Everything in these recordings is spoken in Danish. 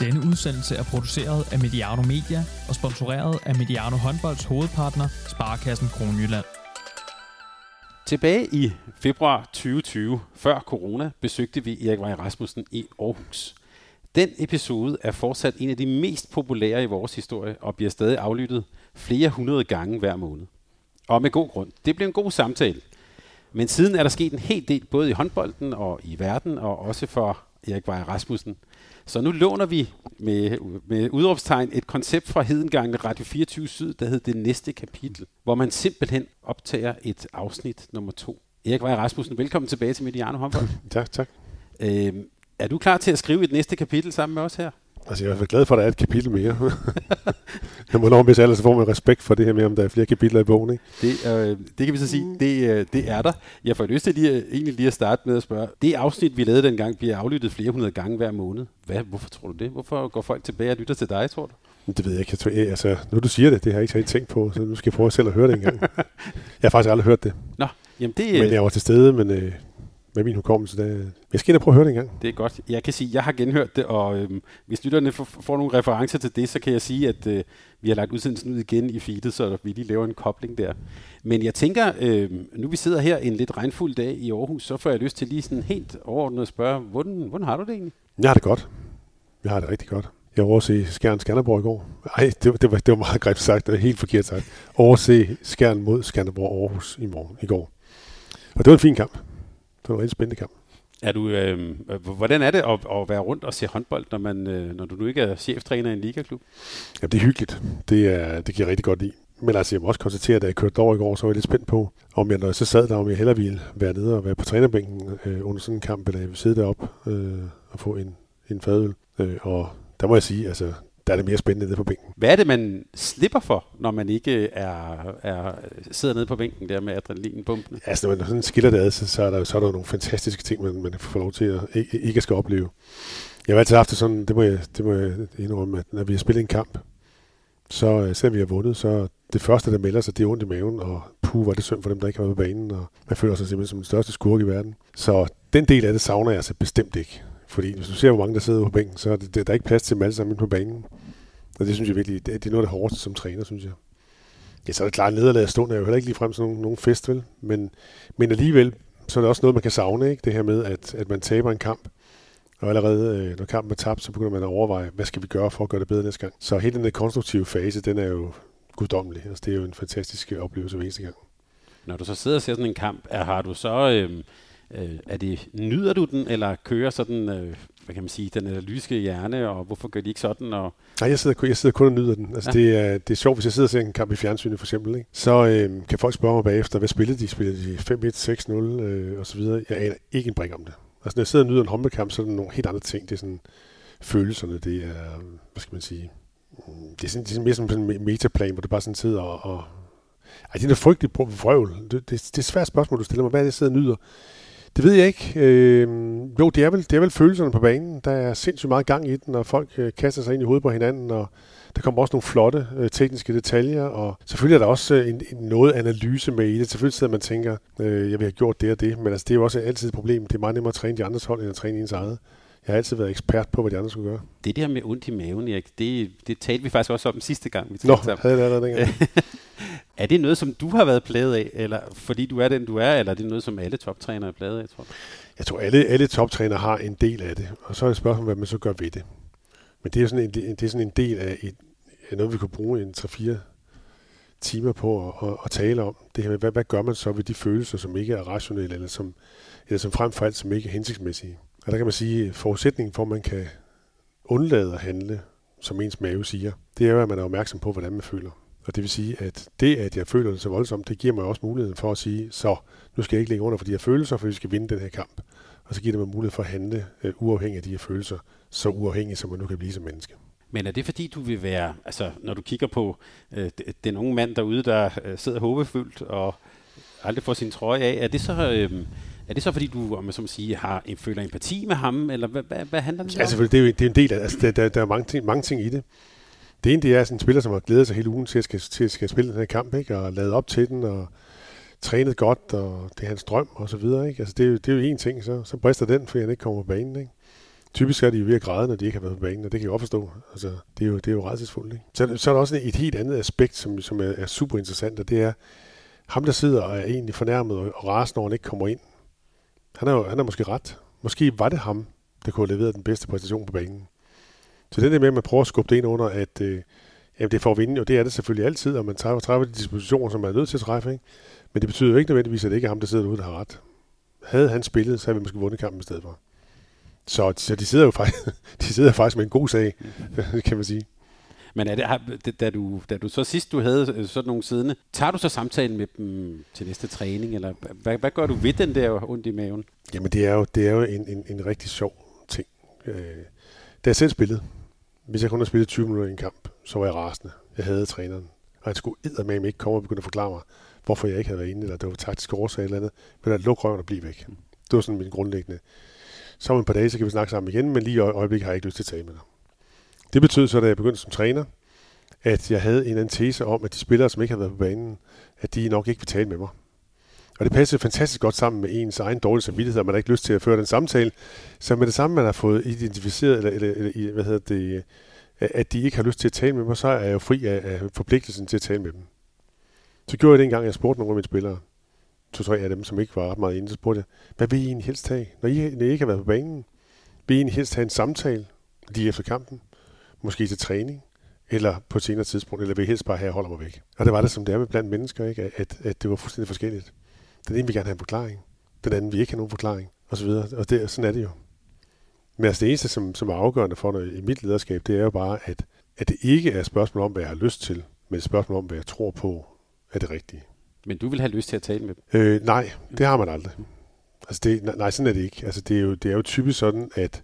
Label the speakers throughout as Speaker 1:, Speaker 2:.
Speaker 1: Denne udsendelse er produceret af Mediano Media og sponsoreret af Mediano Håndbolds hovedpartner, Sparkassen Kronjylland.
Speaker 2: Tilbage i februar 2020, før corona, besøgte vi Erik Vej Rasmussen i Aarhus. Den episode er fortsat en af de mest populære i vores historie og bliver stadig aflyttet flere hundrede gange hver måned. Og med god grund. Det blev en god samtale. Men siden er der sket en hel del, både i håndbolden og i verden, og også for Erik Vej Rasmussen. Så nu låner vi med, med udråbstegn et koncept fra Hedengangene Radio 24 Syd, der hedder Det Næste Kapitel, hvor man simpelthen optager et afsnit nummer to. Erik Vej Rasmussen, velkommen tilbage til Mediano Håndbold.
Speaker 3: tak, tak.
Speaker 2: Øhm, er du klar til at skrive et næste kapitel sammen med os her?
Speaker 3: Altså, jeg er glad for, at der er et kapitel mere. jeg må lov hvis ellers får man respekt for det her med, om der er flere kapitler i bogen. Ikke?
Speaker 2: Det, øh, det kan vi så sige, det, øh, det er der. Jeg får lyst til lige, egentlig lige at starte med at spørge. Det afsnit, vi lavede dengang, bliver aflyttet flere hundrede gange hver måned. Hvad, hvorfor tror du det? Hvorfor går folk tilbage og lytter til dig, tror du?
Speaker 3: Det ved jeg ikke. Jeg tror, jeg, altså, nu du siger det, det har jeg ikke rigtig tænkt på, så nu skal jeg prøve selv at høre det engang. jeg har faktisk aldrig hørt det.
Speaker 2: Nå, jamen det...
Speaker 3: Men jeg var til stede, men øh, med min hukommelse. Der, jeg skal og prøve at høre det en gang.
Speaker 2: Det er godt. Jeg kan sige, at jeg har genhørt det, og øhm, hvis lytterne får, får nogle referencer til det, så kan jeg sige, at øh, vi har lagt udsendelsen ud igen i feedet, så vi lige laver en kobling der. Men jeg tænker, øh, nu vi sidder her en lidt regnfuld dag i Aarhus, så får jeg lyst til lige sådan helt overordnet at spørge, hvordan, hvordan har du det egentlig?
Speaker 3: Jeg har det godt. Jeg har det rigtig godt. Jeg overse Skjern Skanderborg i går. Nej, det, det, var, det var meget grimt sagt. Det var helt forkert sagt. Overse Skjern mod Skanderborg Aarhus i morgen, i går. Og det var en fin kamp. Det var en rigtig spændende kamp.
Speaker 2: Er du, øh, hvordan er det at, at være rundt og se håndbold, når, man, øh, når du nu ikke er cheftræner i en ligaklub?
Speaker 3: Ja, det er hyggeligt. Det, er, det kan jeg rigtig godt lide. Men altså, jeg må også konstatere, at da jeg kørte over i går, så var jeg lidt spændt på, om jeg, når jeg så sad der, om jeg hellere ville være nede og være på trænerbænken øh, under sådan en kamp, eller jeg ville sidde deroppe øh, og få en, en fadøl. Øh, og der må jeg sige, altså, der er det mere spændende nede på bænken.
Speaker 2: Hvad er det, man slipper for, når man ikke er, er sidder nede på bænken der med adrenalinpumpen?
Speaker 3: Altså, når man sådan skiller det ad, så, så, er der, så er der nogle fantastiske ting, man, man får lov til at ikke, ikke skal opleve. Jeg har altid haft det sådan, det må jeg, det må jeg indrømme, at når vi har spillet en kamp, så øh, selvom vi har vundet, så det første, der melder sig, det er ondt i maven, og puh, var det synd for dem, der ikke har været på banen, og man føler sig simpelthen som den største skurk i verden. Så den del af det savner jeg altså bestemt ikke. Fordi hvis du ser, hvor mange der sidder på bænken, så er det, der er ikke plads til dem alle sammen på banen. Og det synes jeg virkelig, det, det er noget af det hårdeste som træner, synes jeg. Ja, så er det klart, at nederlaget stående er jo heller ikke lige frem nogen, nogen fest, vel? Men, men alligevel, så er det også noget, man kan savne, ikke? Det her med, at, at man taber en kamp. Og allerede, øh, når kampen er tabt, så begynder man at overveje, hvad skal vi gøre for at gøre det bedre næste gang. Så hele den der konstruktive fase, den er jo guddommelig. Altså, det er jo en fantastisk oplevelse hver eneste gang.
Speaker 2: Når du så sidder og ser sådan en kamp, er, har du så... Øh Øh, er det, nyder du den, eller kører sådan, øh, hvad kan man sige, den analytiske hjerne, og hvorfor gør de ikke sådan? Og
Speaker 3: Nej, jeg sidder, jeg sidder kun og nyder den. Altså, ja. det, er, det er sjovt, hvis jeg sidder og ser en kamp i fjernsynet for eksempel, ikke? så øh, kan folk spørge mig bagefter, hvad spillede de? Spillede de 5-1, 6-0 øh, og så videre? Jeg aner ikke en brik om det. Altså, når jeg sidder og nyder en håndboldkamp, så er det nogle helt andre ting. Det er sådan følelserne, det er, hvad skal man sige, det er, sådan, det er sådan mere som sådan en metaplan, hvor du bare sådan sidder og, og ej, det er noget frygteligt på vrøvl. Det, det, det, er et svært spørgsmål, du stiller mig. Hvad er det, jeg sidder og nyder? Det ved jeg ikke. Øh, jo, det er, vel, det er vel følelserne på banen. Der er sindssygt meget gang i den, og folk øh, kaster sig ind i hovedet på hinanden, og der kommer også nogle flotte øh, tekniske detaljer, og selvfølgelig er der også øh, en, en noget analyse med i det. Selvfølgelig sidder man og tænker, øh, jeg vil have gjort det og det, men altså, det er jo også altid et problem. Det er meget nemmere at træne de andres hold, end at træne ens eget. Jeg har altid været ekspert på, hvad de andre skulle gøre.
Speaker 2: Det der med ondt i maven, Erik, det, det talte vi faktisk også om sidste gang. Vi
Speaker 3: Nå, havde det dengang.
Speaker 2: er det noget, som du har været plaget af, eller fordi du er den, du er, eller er det noget, som alle toptrænere er plaget af, tror du?
Speaker 3: Jeg tror, alle, alle toptrænere har en del af det, og så er det spørgsmål, hvad man så gør ved det. Men det er sådan en, det er sådan en del af et, noget, vi kunne bruge en 3-4 timer på at, at, at tale om. Det her med, hvad, hvad gør man så ved de følelser, som ikke er rationelle, eller som, eller som frem for alt, som ikke er hensigtsmæssige. Og der kan man sige, at forudsætningen for, at man kan undlade at handle, som ens mave siger, det er jo, at man er opmærksom på, hvordan man føler. Og det vil sige, at det, at jeg føler det så voldsomt, det giver mig også muligheden for at sige, så nu skal jeg ikke ligge under for de her følelser, for vi skal vinde den her kamp. Og så giver det mig mulighed for at handle uh, uafhængigt af de her følelser, så uafhængigt som man nu kan blive som menneske.
Speaker 2: Men er det fordi, du vil være, altså når du kigger på øh, den unge mand derude, der øh, sidder håbefyldt og aldrig får sin trøje af, er det så... Øh, er det så, fordi du, om man så må sige, har, føler empati med ham, eller hvad, hvad, hvad handler det om?
Speaker 3: Ja, selvfølgelig. Det er, jo, det er en del af, altså, der, der, der er mange ting, mange ting i det. Det ene, det er sådan en spiller, som har glædet sig hele ugen til at, skal, til at skal spille den her kamp, ikke? og lavet op til den, og trænet godt, og det er hans drøm, og så videre. Ikke? Altså, det, er jo, det er jo en ting, så, så brister den, fordi han ikke kommer på banen. Ikke? typisk er de jo ved at græde, når de ikke har været på banen, og det kan jeg godt forstå. Altså, det er jo, det er jo redselsfuldt. Ikke? Så, så er der også et helt andet aspekt, som, som er, er super interessant, og det er, ham der sidder og er egentlig fornærmet og rasende, når han ikke kommer ind, han er jo han er måske ret. Måske var det ham, der kunne have leveret den bedste præstation på banen. Så det der med, at man prøver at skubbe det ind under, at øh, jamen det at vinde, og det er det selvfølgelig altid, og man træffer, træffer de dispositioner, som man er nødt til at træffe. Ikke? Men det betyder jo ikke nødvendigvis, at det ikke er ham, der sidder derude, der har ret. Havde han spillet, så havde vi måske vundet kampen i stedet for. Så, så de sidder jo faktisk, de sidder faktisk med en god sag, kan man sige.
Speaker 2: Men er det, har, da, du, da du så sidst du havde øh, sådan nogle siddende, tager du så samtalen med dem til næste træning, eller hvad, hvad gør du ved den der ondt i maven?
Speaker 3: Jamen det er jo, det er jo en, en, en rigtig sjov ting. Øh, da jeg selv spillede, hvis jeg kun havde spillet 20 minutter i en kamp, så var jeg rasende. Jeg havde træneren. Og han skulle med ikke komme og begynde at forklare mig, hvorfor jeg ikke havde været inde, eller det var taktiske årsager eller andet. Men at lukke røven og blive væk. Det var sådan min grundlæggende. Så om et par dage, så kan vi snakke sammen igen, men lige i øjeblikket har jeg ikke lyst til at tale med dig. Det betød så, da jeg begyndte som træner, at jeg havde en anden tese om, at de spillere, som ikke havde været på banen, at de nok ikke ville tale med mig. Og det passede fantastisk godt sammen med ens egen dårlige samvittighed, og man har ikke lyst til at føre den samtale. Så med det samme, man har fået identificeret, eller, eller, eller hvad hedder det, at de ikke har lyst til at tale med mig, så er jeg jo fri af, af forpligtelsen til at tale med dem. Så gjorde jeg det en gang, jeg spurgte nogle af mine spillere, to-tre af dem, som ikke var ret meget inde, så spurgte jeg, hvad vil I egentlig helst have, når I, når I ikke har været på banen? Vil I egentlig helst have en samtale lige efter kampen? Måske til træning? Eller på et senere tidspunkt? Eller vil helst bare have, at jeg holder mig væk? Og det var det, som det er med blandt mennesker, ikke? At, at det var fuldstændig forskelligt. Den ene vil gerne have en forklaring. Den anden vil ikke have nogen forklaring. Og så videre. Og det, sådan er det jo. Men altså det eneste, som, som er afgørende for noget i mit lederskab, det er jo bare, at, at det ikke er et spørgsmål om, hvad jeg har lyst til, men et spørgsmål om, hvad jeg tror på er det rigtige.
Speaker 2: Men du vil have lyst til at tale med
Speaker 3: dem? Øh, nej, det har man aldrig. Altså det, nej, sådan er det ikke. Altså det er jo, det er jo typisk sådan, at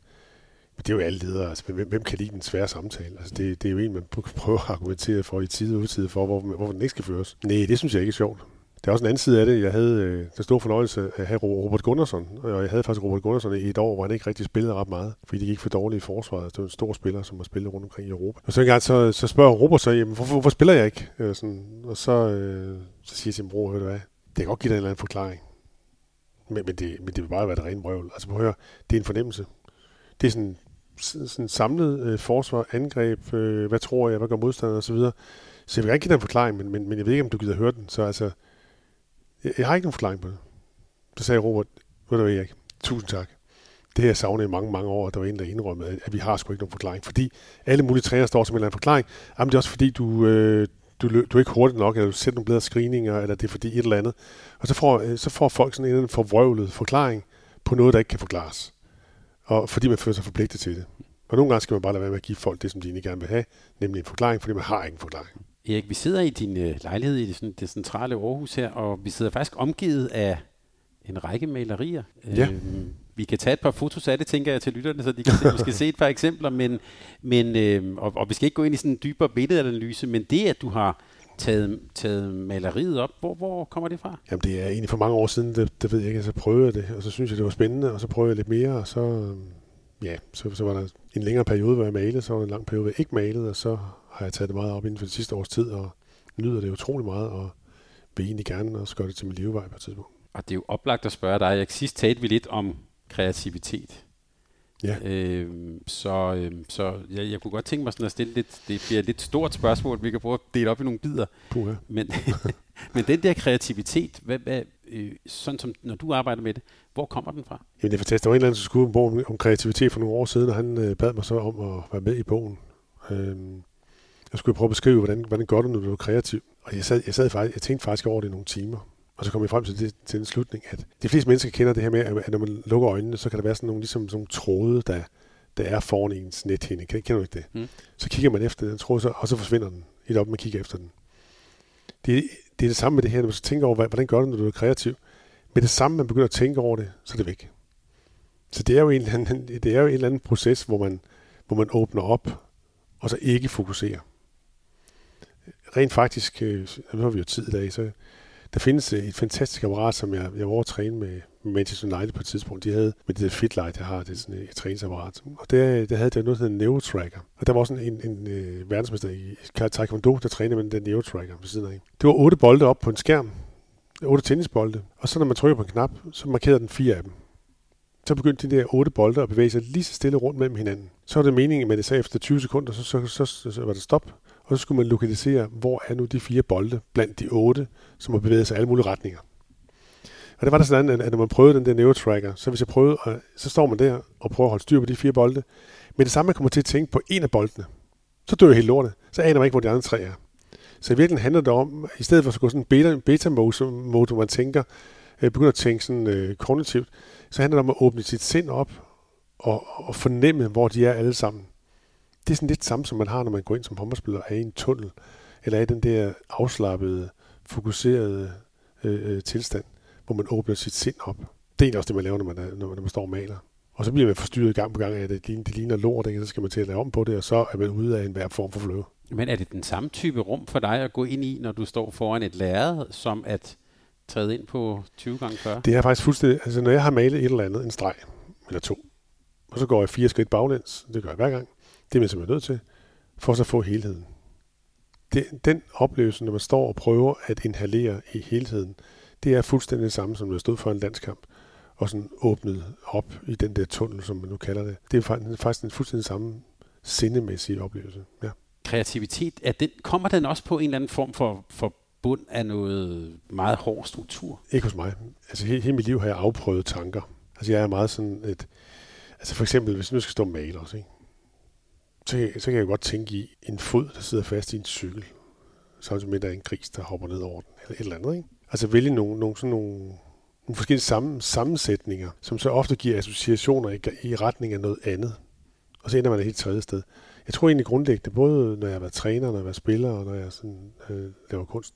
Speaker 3: det er jo alle ledere. Altså, hvem, hvem kan lide den svære samtale? Altså, det, det er jo en, man prøver at argumentere for i tid og udtid for, hvor, hvor den ikke skal føres. Nej, det synes jeg ikke er sjovt. Der er også en anden side af det. Jeg havde øh, den store fornøjelse at have Robert Gunnarsson, og jeg havde faktisk Robert Gunnarsson i et år, hvor han ikke rigtig spillede ret meget, fordi det gik for dårligt i forsvaret. Det var en stor spiller, som har spillet rundt omkring i Europa. Og så en gang, så, så spørger Robert så, jamen, hvorfor, hvorfor spiller jeg ikke? Øh, sådan, og så, øh, så siger jeg til min bror, hør du hvad, det kan godt give dig en eller anden forklaring. Men, men, det, men det vil bare være det rene brøvl. Altså prøv at høre, det er en fornemmelse. Det er sådan, sådan samlet øh, forsvar, angreb, øh, hvad tror jeg, hvad gør modstanderen osv. Så, så jeg vil ikke give dig en forklaring, men, men, men jeg ved ikke, om du gider høre den. Så altså, jeg, jeg har ikke nogen forklaring på det. Så sagde Robert, ved du Erik, tusind tak. Det her jeg savnede i mange, mange år, at der var en, der indrømmede, at vi har sgu ikke nogen forklaring. Fordi alle mulige træner står som en eller anden forklaring. Jamen, det er også fordi, du, øh, du, du er ikke hurtigt nok, eller du sætter nogle bedre screeninger, eller det er fordi et eller andet. Og så får, øh, så får folk sådan en eller anden forvrøvlet forklaring på noget, der ikke kan forklares. Og fordi man føler sig forpligtet til det. Og nogle gange skal man bare lade være med at give folk det, som de egentlig gerne vil have, nemlig en forklaring, fordi man har ingen forklaring.
Speaker 2: Erik, vi sidder i din øh, lejlighed i det, sådan, det centrale Aarhus her, og vi sidder faktisk omgivet af en række malerier.
Speaker 3: Ja. Øhm,
Speaker 2: vi kan tage et par fotos af det, tænker jeg, til lytterne, så de kan se, vi skal se et par eksempler, men, men, øh, og, og vi skal ikke gå ind i sådan en dybere billedanalyse, men det, at du har taget, taget maleriet op, hvor, hvor kommer det fra?
Speaker 3: Jamen, det er egentlig for mange år siden, det, det ved jeg ikke, så prøvede jeg det, og så synes jeg, det var spændende, og så prøvede jeg lidt mere, og så, ja, så, så var der en længere periode, hvor jeg malede, så var der en lang periode, hvor jeg ikke malede, og så har jeg taget det meget op inden for det sidste års tid, og nyder det utrolig meget, og vil egentlig gerne også gøre det til min levevej på et tidspunkt.
Speaker 2: Og det er jo oplagt at spørge dig. Jeg sidst talte vi lidt om kreativitet.
Speaker 3: Ja.
Speaker 2: Øh, så øh, så jeg, jeg kunne godt tænke mig sådan at stille lidt, det bliver et lidt stort spørgsmål, vi kan prøve at dele op i nogle bidder.
Speaker 3: Puh,
Speaker 2: Men, men den der kreativitet, hvad, hvad, øh, sådan som når du arbejder med det, hvor kommer den fra?
Speaker 3: Jamen det er fantastisk. Der var en eller anden, som skulle en bog om, om kreativitet for nogle år siden, og han øh, bad mig så om at være med i bogen. Øh, jeg skulle prøve at beskrive, hvordan, hvordan gør du, når du er kreativ. Og jeg, sad, jeg, sad faktisk, jeg tænkte faktisk over det i nogle timer. Og så kom jeg frem til, det, til den slutning, at de fleste mennesker kender det her med, at når man lukker øjnene, så kan der være sådan nogle, ligesom, sådan nogle tråde, der, der er foran ens nethinde. Kender du ikke det? Mm. Så kigger man efter den tråd, så, og så forsvinder den. Et op, man kigger efter den. Det, det er det samme med det her, når man så tænker over, hvordan gør du, når du er kreativ. Med det samme, man begynder at tænke over det, så er det væk. Så det er jo en eller anden, det er jo en eller anden proces, hvor man, hvor man åbner op, og så ikke fokuserer rent faktisk, øh, nu har vi jo tid i dag, så der findes øh, et fantastisk apparat, som jeg, jeg var at træne med Manchester United på et tidspunkt. De havde med det der Fitlight, jeg har, det er sådan et træningsapparat. Og der, øh, der havde det noget, der hedder Neurotracker. Og der var også en, en, en øh, verdensmester i Taekwondo, der trænede med den Neurotracker ved siden af. Det var otte bolde op på en skærm. Otte tennisbolde. Og så når man trykker på en knap, så markerede den fire af dem. så begyndte de der otte bolde at bevæge sig lige så stille rundt mellem hinanden. Så var det meningen, at det sagde efter 20 sekunder, så, så, så, så, så var det stop, og så skulle man lokalisere, hvor er nu de fire bolde blandt de otte, som har bevæget sig i alle mulige retninger. Og det var der sådan, at når man prøvede den der neurotracker, så hvis jeg prøvede, så står man der og prøver at holde styr på de fire bolde. Men det samme, man kommer til at tænke på en af boldene, så dør jeg helt lortet. Så aner man ikke, hvor de andre tre er. Så i virkeligheden handler det om, i stedet for at gå sådan en beta, beta mode, mode, hvor man tænker, øh, begynder at tænke sådan øh, kognitivt, så handler det om at åbne sit sind op og, og fornemme, hvor de er alle sammen. Det er sådan lidt samme, som man har, når man går ind som håndboldspiller og er i en tunnel, eller er i den der afslappede, fokuserede øh, øh, tilstand, hvor man åbner sit sind op. Det er egentlig også det, man laver, når man, er, når man står og maler. Og så bliver man forstyrret gang på gang af, at det det ligner lort, ikke? så skal man til at lave om på det, og så er man ude af enhver form for flow.
Speaker 2: Men er det den samme type rum for dig at gå ind i, når du står foran et lærred, som at træde ind på 20 gange 40?
Speaker 3: Det er faktisk fuldstændig... Altså, når jeg har malet et eller andet, en streg eller to, og så går jeg fire skridt baglæns, det gør jeg hver gang, det er man simpelthen nødt til, for så at få helheden. Det, den oplevelse, når man står og prøver at inhalere i helheden, det er fuldstændig det samme, som når jeg stod for en landskamp og sådan åbnet op i den der tunnel, som man nu kalder det. Det er faktisk en fuldstændig samme sindemæssige oplevelse. Ja.
Speaker 2: Kreativitet, er den, kommer den også på en eller anden form for, for bund af noget meget hård struktur?
Speaker 3: Ikke hos mig. Altså hele, hele mit liv har jeg afprøvet tanker. Altså jeg er meget sådan et... Altså for eksempel, hvis nu skal stå og male også, ikke? Så, så kan jeg godt tænke i en fod, der sidder fast i en cykel. Samtidig der er en gris, der hopper ned over den, eller et eller andet, ikke? Altså vælge nogle, nogle, sådan nogle, nogle forskellige sammen, sammensætninger, som så ofte giver associationer i, i retning af noget andet. Og så ender man et helt tredje sted. Jeg tror egentlig grundlæggende, både når jeg var træner, når jeg var spiller, og når jeg sådan, øh, laver kunst,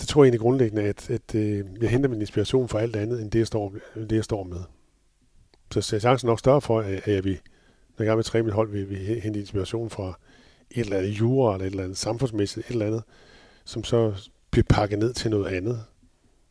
Speaker 3: det tror jeg egentlig grundlæggende, at, at øh, jeg henter min inspiration fra alt andet, end det, jeg står, det, jeg står med. Så, så er chancen nok større for, at, at vi, jeg vil med træne mit hold, vil vi hente inspiration fra et eller andet jura, eller et eller andet samfundsmæssigt, et eller andet, som så bliver pakket ned til noget andet.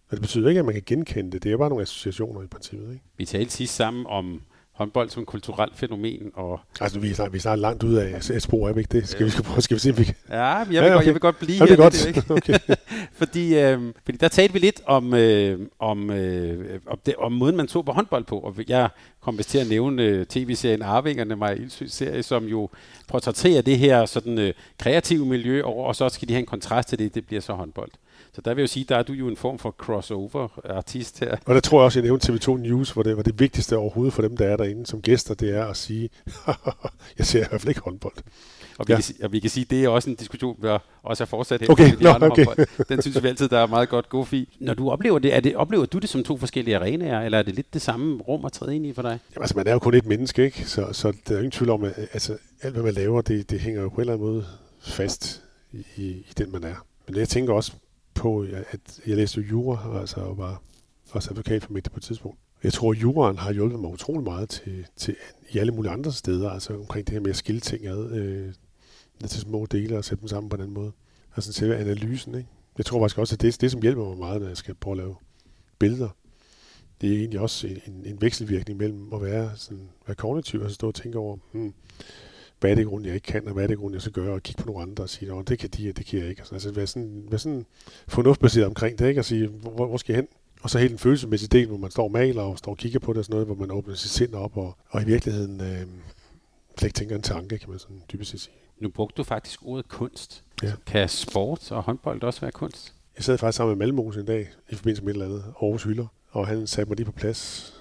Speaker 3: Og det betyder ikke, at man kan genkende det. Det er bare nogle associationer i princippet. Ikke?
Speaker 2: Vi talte sidst sammen om håndbold som kulturelt fænomen. Og
Speaker 3: altså, vi er, snart, vi er snart langt ud af et spor, er vi ikke det? Skal, vi, skal, prøve, skal vi se, om vi kan...
Speaker 2: Ja, jeg vil, ja, okay. godt, jeg vil godt blive
Speaker 3: ja,
Speaker 2: her.
Speaker 3: Det er godt. Det, ikke?
Speaker 2: okay. fordi, øh, fordi der talte vi lidt om, øh, om, øh, om, det, om måden, man så på håndbold på. Og jeg kom vist til at nævne øh, tv-serien Arvingerne, mig serie, som jo portrætterer det her sådan, øh, kreative miljø, og, og så skal de have en kontrast til det, det bliver så håndbold. Så der vil jeg jo sige, der er du jo en form for crossover-artist her.
Speaker 3: Og der tror jeg også, jeg nævnte TV2 News, hvor det var det vigtigste overhovedet for dem, der er derinde som gæster, det er at sige, jeg ser i hvert fald ikke håndbold.
Speaker 2: Og vi, ja. kan, og vi kan sige, det er også en diskussion, vi også har fortsat her.
Speaker 3: Okay, no, okay.
Speaker 2: Den synes vi altid, der er meget godt god fi. Når du oplever det, er det, oplever du det som to forskellige arenaer, eller er det lidt det samme rum at træde ind i for dig?
Speaker 3: Jamen, altså, man er jo kun et menneske, ikke? Så, så der er jo ingen tvivl om, at altså, alt, hvad man laver, det, det hænger jo på en eller anden måde fast i, i, i den, man er. Men jeg tænker også på, at jeg læste jura, altså og var også advokat for mig på et tidspunkt. Jeg tror, at juraen har hjulpet mig utrolig meget til, til, i alle mulige andre steder, altså omkring det her med at skille ting ad øh, til små dele og sætte dem sammen på den måde. Altså selve analysen, ikke? Jeg tror faktisk også, at det er det, som hjælper mig meget, når jeg skal prøve at lave billeder. Det er egentlig også en, en vekselvirkning mellem at være, sådan, være kognitiv og så stå og tænke over, hmm, hvad er det grund, jeg ikke kan, og hvad er det grund, jeg skal gøre, og kigge på nogle andre og sige, det kan de, og det kan jeg ikke. Altså være sådan, være sådan fornuftbaseret omkring det, ikke? Og sige, hvor, hvor skal jeg hen? Og så helt den følelsesmæssige del, hvor man står og maler og står og kigger på det og sådan noget, hvor man åbner sit sind op, og, og i virkeligheden øh, slet ikke tænker en tanke, kan man sådan dybest set sige.
Speaker 2: Nu brugte du faktisk ordet kunst.
Speaker 3: Ja.
Speaker 2: Kan sport og håndbold også være kunst?
Speaker 3: Jeg sad faktisk sammen med Malmos en dag i forbindelse med et eller andet Aarhus Hylder, og han satte mig lige på plads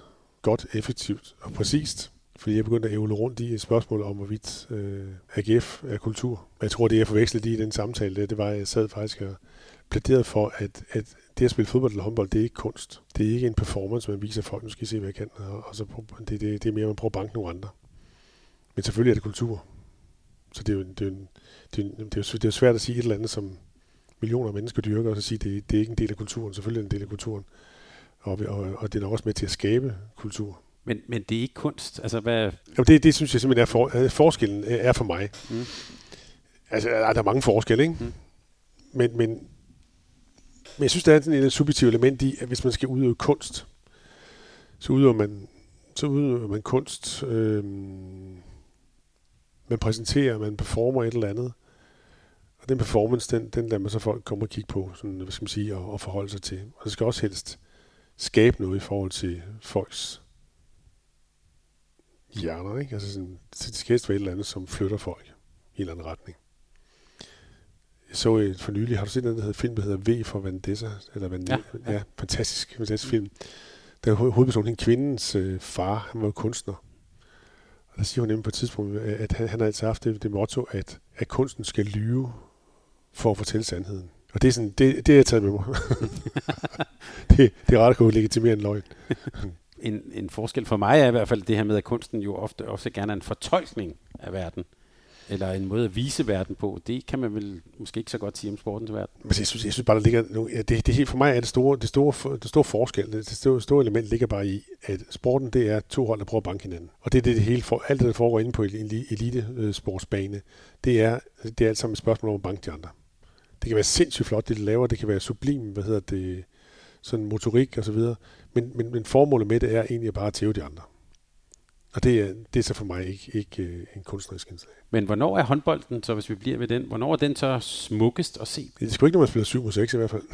Speaker 3: godt, effektivt og præcist fordi jeg begyndte at ævle rundt i et spørgsmål om, hvorvidt øh, AGF er kultur. Jeg tror, det jeg forvekslede lige i den samtale, det, det var, at jeg sad faktisk og plæderede for, at, at det at spille fodbold eller håndbold, det er ikke kunst. Det er ikke en performance, man viser folk, nu skal I se, hvad jeg kan. Og, og så det, det, det er mere, man prøver at banke nogle andre. Men selvfølgelig er det kultur. Så det er jo, det er jo, det er, det er, det er jo svært at sige et eller andet, som millioner af mennesker dyrker, og så sige, at det, det er ikke en del af kulturen. Selvfølgelig er det en del af kulturen. Og, og, og det er nok også med til at skabe kultur.
Speaker 2: Men, men det er ikke kunst? Altså, hvad...
Speaker 3: Jamen, det, det synes jeg simpelthen er for, øh, forskellen øh, er for mig. Mm. Altså, der er mange forskelle, ikke? Mm. Men, men, men jeg synes, der er sådan et subjektivt element i, at hvis man skal udøve kunst, så udøver man, så udøver man kunst, øh, man præsenterer, man performer et eller andet, og den performance, den, den lader man så folk komme og kigge på, sådan, hvad skal man sige, og, og forholde sig til. Og det skal også helst skabe noget i forhold til folks hjerner, ikke? Altså sådan, så det skal helst være et eller andet, som flytter folk i en eller anden retning. Jeg så et for nylig, har du set den, der hedder film, der hedder V for Vendetta? Eller Vendetta?
Speaker 2: Ja,
Speaker 3: Ja,
Speaker 2: ja.
Speaker 3: fantastisk, fantastisk film. Der er ho- hovedpersonen, kvindens øh, far, han var kunstner. Og der siger hun nemlig på et tidspunkt, at han, han har altid haft det, det motto, at, at kunsten skal lyve for at fortælle sandheden. Og det er, sådan, det, det er jeg taget med mig. det, det er ret at kunne legitimere en løgn.
Speaker 2: En, en forskel for mig er i hvert fald det her med, at kunsten jo ofte også gerne er en fortolkning af verden. Eller en måde at vise verden på. Det kan man vel måske ikke så godt sige om sportens verden.
Speaker 3: Men jeg synes, jeg synes bare, der ligger nogle, ja, det, det, helt- for mig er det store, det store, det store forskel, det, det store, store element ligger bare i, at sporten, det er to hold, der prøver at banke hinanden. Og det er det, det hele, for, alt det, der foregår inde på en elite-sportsbane, øh, det er, det er alt sammen et spørgsmål om at banke de andre. Det kan være sindssygt flot, det de laver, det kan være sublim, hvad hedder det, sådan motorik og så videre, men, men, men formålet med det er egentlig bare at tæve de andre. Og det er, det er så for mig ikke, ikke øh, en kunstnerisk indslag.
Speaker 2: Men hvornår er håndbolden, så hvis vi bliver ved den, hvornår er den så smukkest at se?
Speaker 3: Det er sgu ikke, når man spiller 7 mod 6 i hvert fald.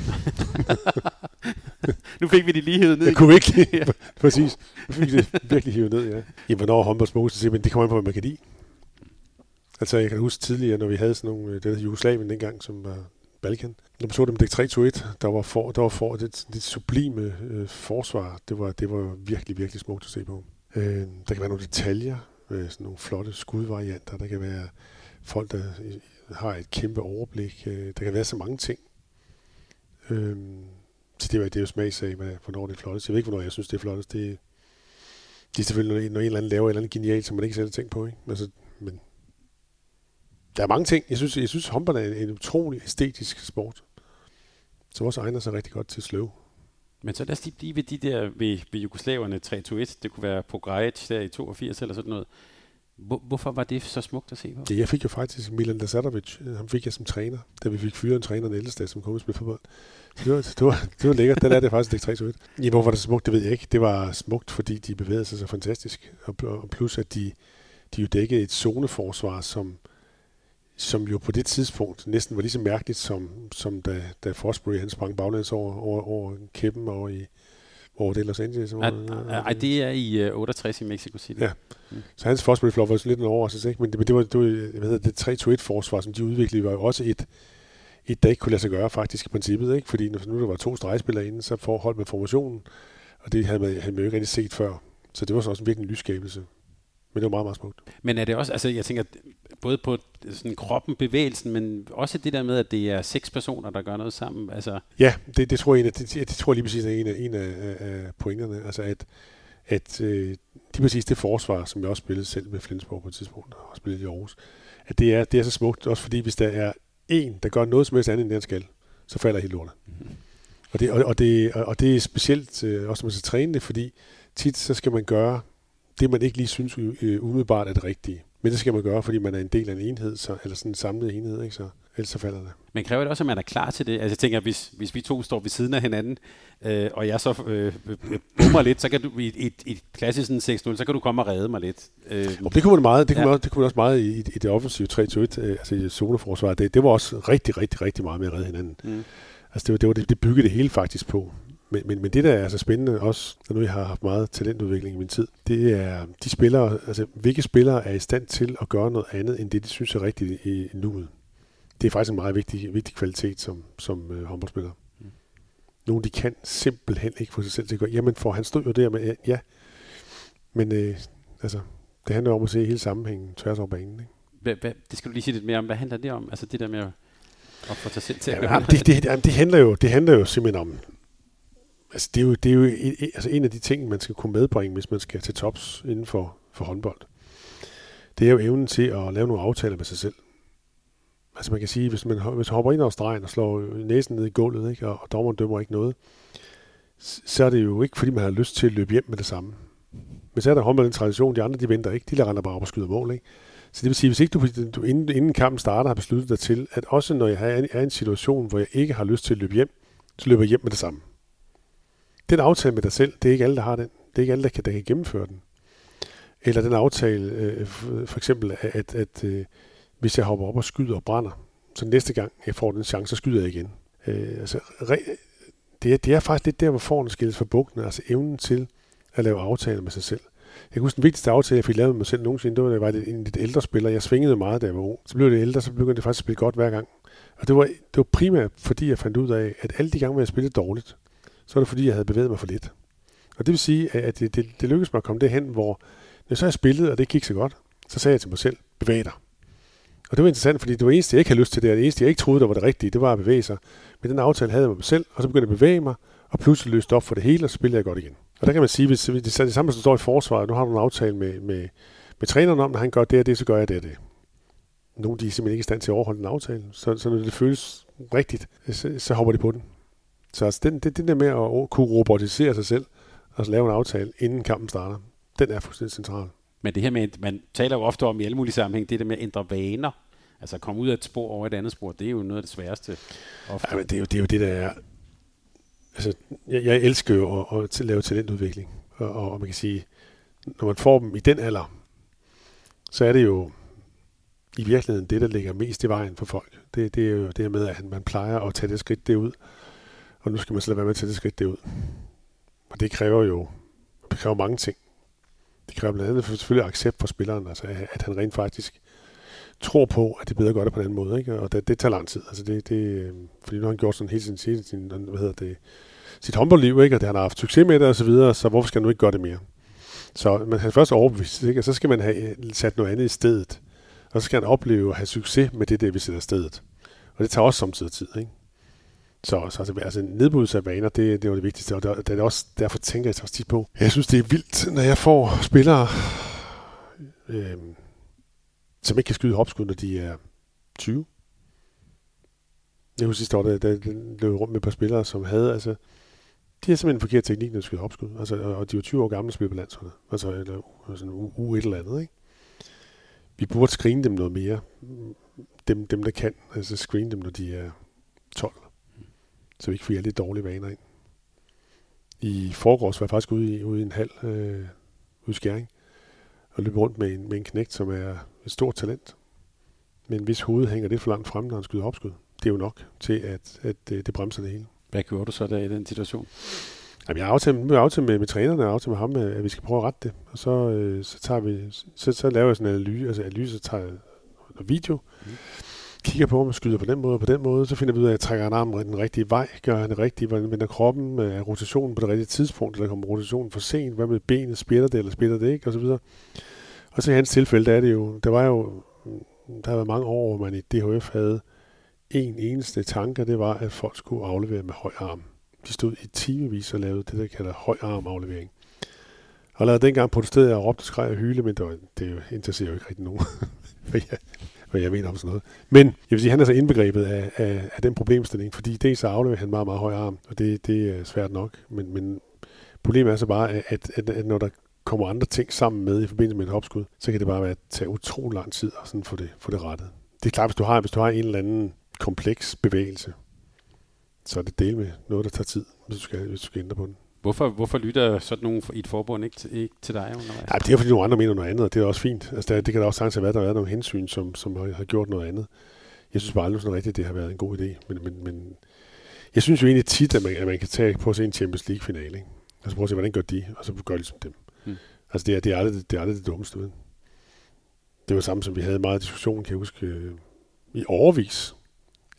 Speaker 2: Nu fik vi de lige hævet ned.
Speaker 3: Jeg kunne ikke lide. Præcis. Jeg fik det virkelig hivet ned, ja. I hvornår er håndbold smukkest at se, men det kommer an på, hvad man kan lide. Altså, jeg kan huske tidligere, når vi havde sådan nogle, øh, det hed Jugoslavien dengang, som var Balkan. Når man så dem dæk 3 2 1 der var for, der var for det, det sublime øh, forsvar, det var, det var virkelig, virkelig smukt at se på. Øh, der kan være nogle detaljer, øh, sådan nogle flotte skudvarianter, der kan være folk, der øh, har et kæmpe overblik. Øh, der kan være så mange ting. Øh, så det, var, det er jo smagsag, med, hvornår det er flottest. Jeg ved ikke, hvornår jeg synes, det er flottest. Det, det er selvfølgelig, når en, når en eller anden laver et eller andet genialt, som man ikke selv har tænkt på. Ikke? Altså, men der er mange ting. Jeg synes, jeg synes håndbold er en, en utrolig æstetisk sport, som også egner sig rigtig godt til slow.
Speaker 2: Men så lad os lige blive ved de der ved, ved jugoslaverne 3-2-1. Det kunne være Pograjic der i 82 eller sådan noget. Hvor, hvorfor var det så smukt at se på?
Speaker 3: Ja, jeg fik jo faktisk Milan Lazarovic, øh, ham fik jeg som træner, da vi fik fyret en træner, Nielsted, som kom og spille fodbold. Det var, det var, det var lækkert. Der lærte jeg faktisk dæk 3 1 Ja, hvorfor var det smukt, det ved jeg ikke. Det var smukt, fordi de bevægede sig så fantastisk. Og, og plus, at de, de jo dækkede et zoneforsvar, som, som jo på det tidspunkt næsten var lige så mærkeligt, som, som da, da Fosbury han sprang baglæns over, over, over kæppen over i over det Los Angeles.
Speaker 2: Ej, ej, det er i uh, 68 i Mexico City.
Speaker 3: Ja. Så hans Fosbury flop var lidt en overraskelse, ikke? men det, men det var, det, var hvad hedder det 3-2-1-forsvar, som de udviklede, var jo også et, et, der ikke kunne lade sig gøre faktisk i princippet, ikke? fordi når nu der var to stregspillere inde, så får holdt med formationen, og det havde man, havde man jo ikke rigtig set før. Så det var så også virkelig en lysskabelse. Men det var meget, meget smukt.
Speaker 2: Men er det også, altså jeg tænker, både på sådan kroppen, bevægelsen, men også det der med, at det er seks personer, der gør noget sammen. Altså,
Speaker 3: Ja, det, det, tror jeg, en af- det, det tror jeg lige præcis er en af, en af, af, pointerne. Altså at, at øh, lige præcis det forsvar, som jeg også spillede selv med Flensborg på et tidspunkt, og spillede i Aarhus, at det er, det er så smukt, også fordi hvis der er en, der gør noget som helst andet, end det han skal, så falder helt lortet. Og det, og, og, det, og- og det er specielt øh, også, når man skal træne det, fordi tit så skal man gøre det, man ikke lige synes øh, umiddelbart er det rigtige. Men det skal man gøre, fordi man er en del af en enhed, så, eller sådan en samlet enhed, ikke? Så, ellers så falder det.
Speaker 2: men kræver det også, at man er klar til det? Altså jeg tænker, hvis, hvis vi to står ved siden af hinanden, øh, og jeg så øh, øh, bummer lidt, så kan du i et, et, klassisk sådan 6-0, så kan du komme og redde mig lidt. Øh,
Speaker 3: Og det kunne man meget, det kunne,
Speaker 2: ja.
Speaker 3: man, også, det kunne man også meget i, i det offensive 3-1, øh, altså i zoneforsvaret. Det, det var også rigtig, rigtig, rigtig meget med at redde hinanden.
Speaker 2: mm.
Speaker 3: Altså det, var, det, var det, det byggede det hele faktisk på. Men, men, men det, der er altså spændende, også når nu jeg har haft meget talentudvikling i min tid, det er de spillere, altså hvilke spillere er i stand til at gøre noget andet, end det, de synes er rigtigt i, nuet. Det er faktisk en meget vigtig, vigtig kvalitet som, som øh, håndboldspiller.
Speaker 2: Mm.
Speaker 3: Nogle, de kan simpelthen ikke få sig selv til at gøre. Jamen, for han stod jo der med, ja, men øh, altså, det handler om at se hele sammenhængen tværs over banen. Ikke?
Speaker 2: hvad, hvad, det skal du lige sige lidt mere om. Hvad handler det om? Altså det der med at, at få sig selv til at
Speaker 3: Ja,
Speaker 2: gøre
Speaker 3: men,
Speaker 2: noget.
Speaker 3: det, det, jamen, det, handler jo, det handler jo simpelthen om, altså det er jo, det er jo en, altså en af de ting, man skal kunne medbringe, hvis man skal til tops inden for, for håndbold. Det er jo evnen til at lave nogle aftaler med sig selv. Altså man kan sige, hvis man, hvis man hopper ind over stregen og slår næsen ned i gulvet, ikke, og, og dommeren dømmer ikke noget, så er det jo ikke, fordi man har lyst til at løbe hjem med det samme. Men så er der håndbold en tradition, de andre de venter ikke, de lader render bare op og skyder mål. Ikke? Så det vil sige, hvis ikke du, du inden, inden kampen starter har besluttet dig til, at også når jeg er i en situation, hvor jeg ikke har lyst til at løbe hjem, så løber jeg hjem med det samme. Den aftale med dig selv, det er ikke alle, der har den. Det er ikke alle, der kan, der kan gennemføre den. Eller den aftale, øh, for eksempel, at, at, at øh, hvis jeg hopper op og skyder og brænder, så næste gang jeg får den chance, så skyder jeg igen. Øh, altså, re, det, er, det er faktisk lidt der, hvor forne skilles fra bukkene, altså evnen til at lave aftaler med sig selv. Jeg kan huske, den vigtigste aftale, jeg fik lavet med mig selv nogensinde, det var, da jeg var en lidt ældre spiller. Jeg svingede meget, da jeg var ung. Så blev det ældre, så begyndte det faktisk at spille godt hver gang. Og det var, det var primært, fordi jeg fandt ud af, at alle de gange, hvor jeg spillede dårligt, så var det fordi, jeg havde bevæget mig for lidt. Og det vil sige, at det, det, det lykkedes mig at komme derhen, hvor når så jeg spillede, og det gik så godt, så sagde jeg til mig selv, bevæg dig. Og det var interessant, fordi det var eneste, jeg ikke havde lyst til det, og det eneste, jeg ikke troede, der var det rigtige, det var at bevæge sig. Men den aftale havde jeg med mig selv, og så begyndte jeg at bevæge mig, og pludselig løste op for det hele, og så spillede jeg godt igen. Og der kan man sige, hvis det er det samme, som står i forsvaret, nu har du en aftale med, med, med træneren om, når han gør det og det, så gør jeg det og det. Nogle de er simpelthen ikke i stand til at overholde den aftale. Så, så når det føles rigtigt, så, så hopper de på den. Så altså, den, det, det der med at kunne robotisere sig selv, og så lave en aftale, inden kampen starter, den er fuldstændig central.
Speaker 2: Men det her med, man taler jo ofte om i alle mulige sammenhæng, det der med at ændre vaner, altså at komme ud af et spor over et andet spor, det er jo noget af det sværeste.
Speaker 3: Ofte. Ja, men det er, jo, det er jo det, der er... Altså, jeg, jeg elsker jo at, at, at lave talentudvikling, og, og, og man kan sige, når man får dem i den alder, så er det jo i virkeligheden det, der ligger mest i vejen for folk. Det, det er jo det med, at man plejer at tage det skridt derud, og nu skal man slet være med til at tage det skridt derud. Og det kræver jo det kræver mange ting. Det kræver blandt andet selvfølgelig accept for spilleren, altså at han rent faktisk tror på, at det er bedre at gøre det på den måde. Ikke? Og det, det tager lang tid. Altså det, det, øh, fordi nu har han gjort sådan hele sin, sin, sin hvad hedder det, sit håndboldliv, ikke? og det, han har haft succes med det og så videre, så hvorfor skal han nu ikke gøre det mere? Så man har først overbevist, ikke? og så skal man have øh, sat noget andet i stedet. Og så skal han opleve at have succes med det, det vi sætter i stedet. Og det tager også samtidig tid. Ikke? Så, så altså, altså nedbrydelse af vaner, det, det var det vigtigste, og det, det er også, derfor tænker jeg også tit på. Jeg synes, det er vildt, når jeg får spillere, øh, som ikke kan skyde hopskud, når de er 20. Jeg husker sidste år, da jeg løb rundt med et par spillere, som havde, altså, de har simpelthen en forkert teknik, når de skyder hopskud. Altså, og de var 20 år gamle og spillede på landsholdet. Altså, eller sådan u, u et eller andet, ikke? Vi burde screene dem noget mere. Dem, dem der kan, altså screene dem, når de er 12 så vi ikke får alle de dårlige vaner ind. I forgårs var jeg faktisk ude i, ude i en halv øh, udskæring, og løb rundt med en, med en knægt, som er et stort talent. Men hvis hovedet hænger lidt for langt frem, når han skyder opskud, det er jo nok til, at, at det, øh, det bremser det hele.
Speaker 2: Hvad gjorde du så der i den situation?
Speaker 3: Jamen, jeg har aftalt, nu er aftalt med, med trænerne, og aftalt med ham, at vi skal prøve at rette det. Og så, øh, så, tager vi, så, så laver jeg sådan en analyse, altså analyse, tager jeg video, mm kigger på om man skyder på den måde og på den måde, så finder vi ud af, at jeg trækker en arm den rigtige vej, gør han det rigtige, hvordan vender kroppen, øh, er rotationen på det rigtige tidspunkt, eller kommer rotationen for sent, hvad med benet, spiller det eller spiller det ikke, og så videre. Og så i hans tilfælde, der er det jo, der var jo, mm, der har været mange år, hvor man i DHF havde en eneste tanke, det var, at folk skulle aflevere med høj arm. De stod i timevis og lavede det, der kalder høj arm aflevering. Og lavede dengang protesterede jeg og råbte, skreg og hyle, men det, var, det interesserer jo ikke rigtig nogen. For jeg, hvad jeg mener om sådan noget. Men jeg vil sige, han er så indbegrebet af, af, af den problemstilling, fordi det så afleverer han meget, meget høj arm, og det, det er svært nok. Men, men problemet er så bare, at, at, at når der kommer andre ting sammen med i forbindelse med et hopskud, så kan det bare være at tage utrolig lang tid at sådan få det, få det rettet. Det er klart, hvis du har, hvis du har en eller anden kompleks bevægelse, så er det del med noget, der tager tid, hvis du skal, hvis du skal ændre på den.
Speaker 2: Hvorfor, hvorfor lytter sådan nogen i et forbund ikke til, ikke til dig undervejs?
Speaker 3: Ja, det er fordi nogle andre mener noget andet, og det er også fint. Altså, der, det kan da også sagtens have været, der har været nogle hensyn, som, som har, har gjort noget andet. Jeg synes bare aldrig sådan rigtigt, det har været en god idé. Men, men, men jeg synes jo egentlig tit, at man, at man kan tage på at se en Champions League-finale. Ikke? Altså prøve at se, hvordan gør de, og så gør de som dem. Hmm. Altså det er, det, er aldrig, det er aldrig det dummeste. Uden. Det var samme, som vi havde meget diskussion, kan jeg huske, øh, i overvis.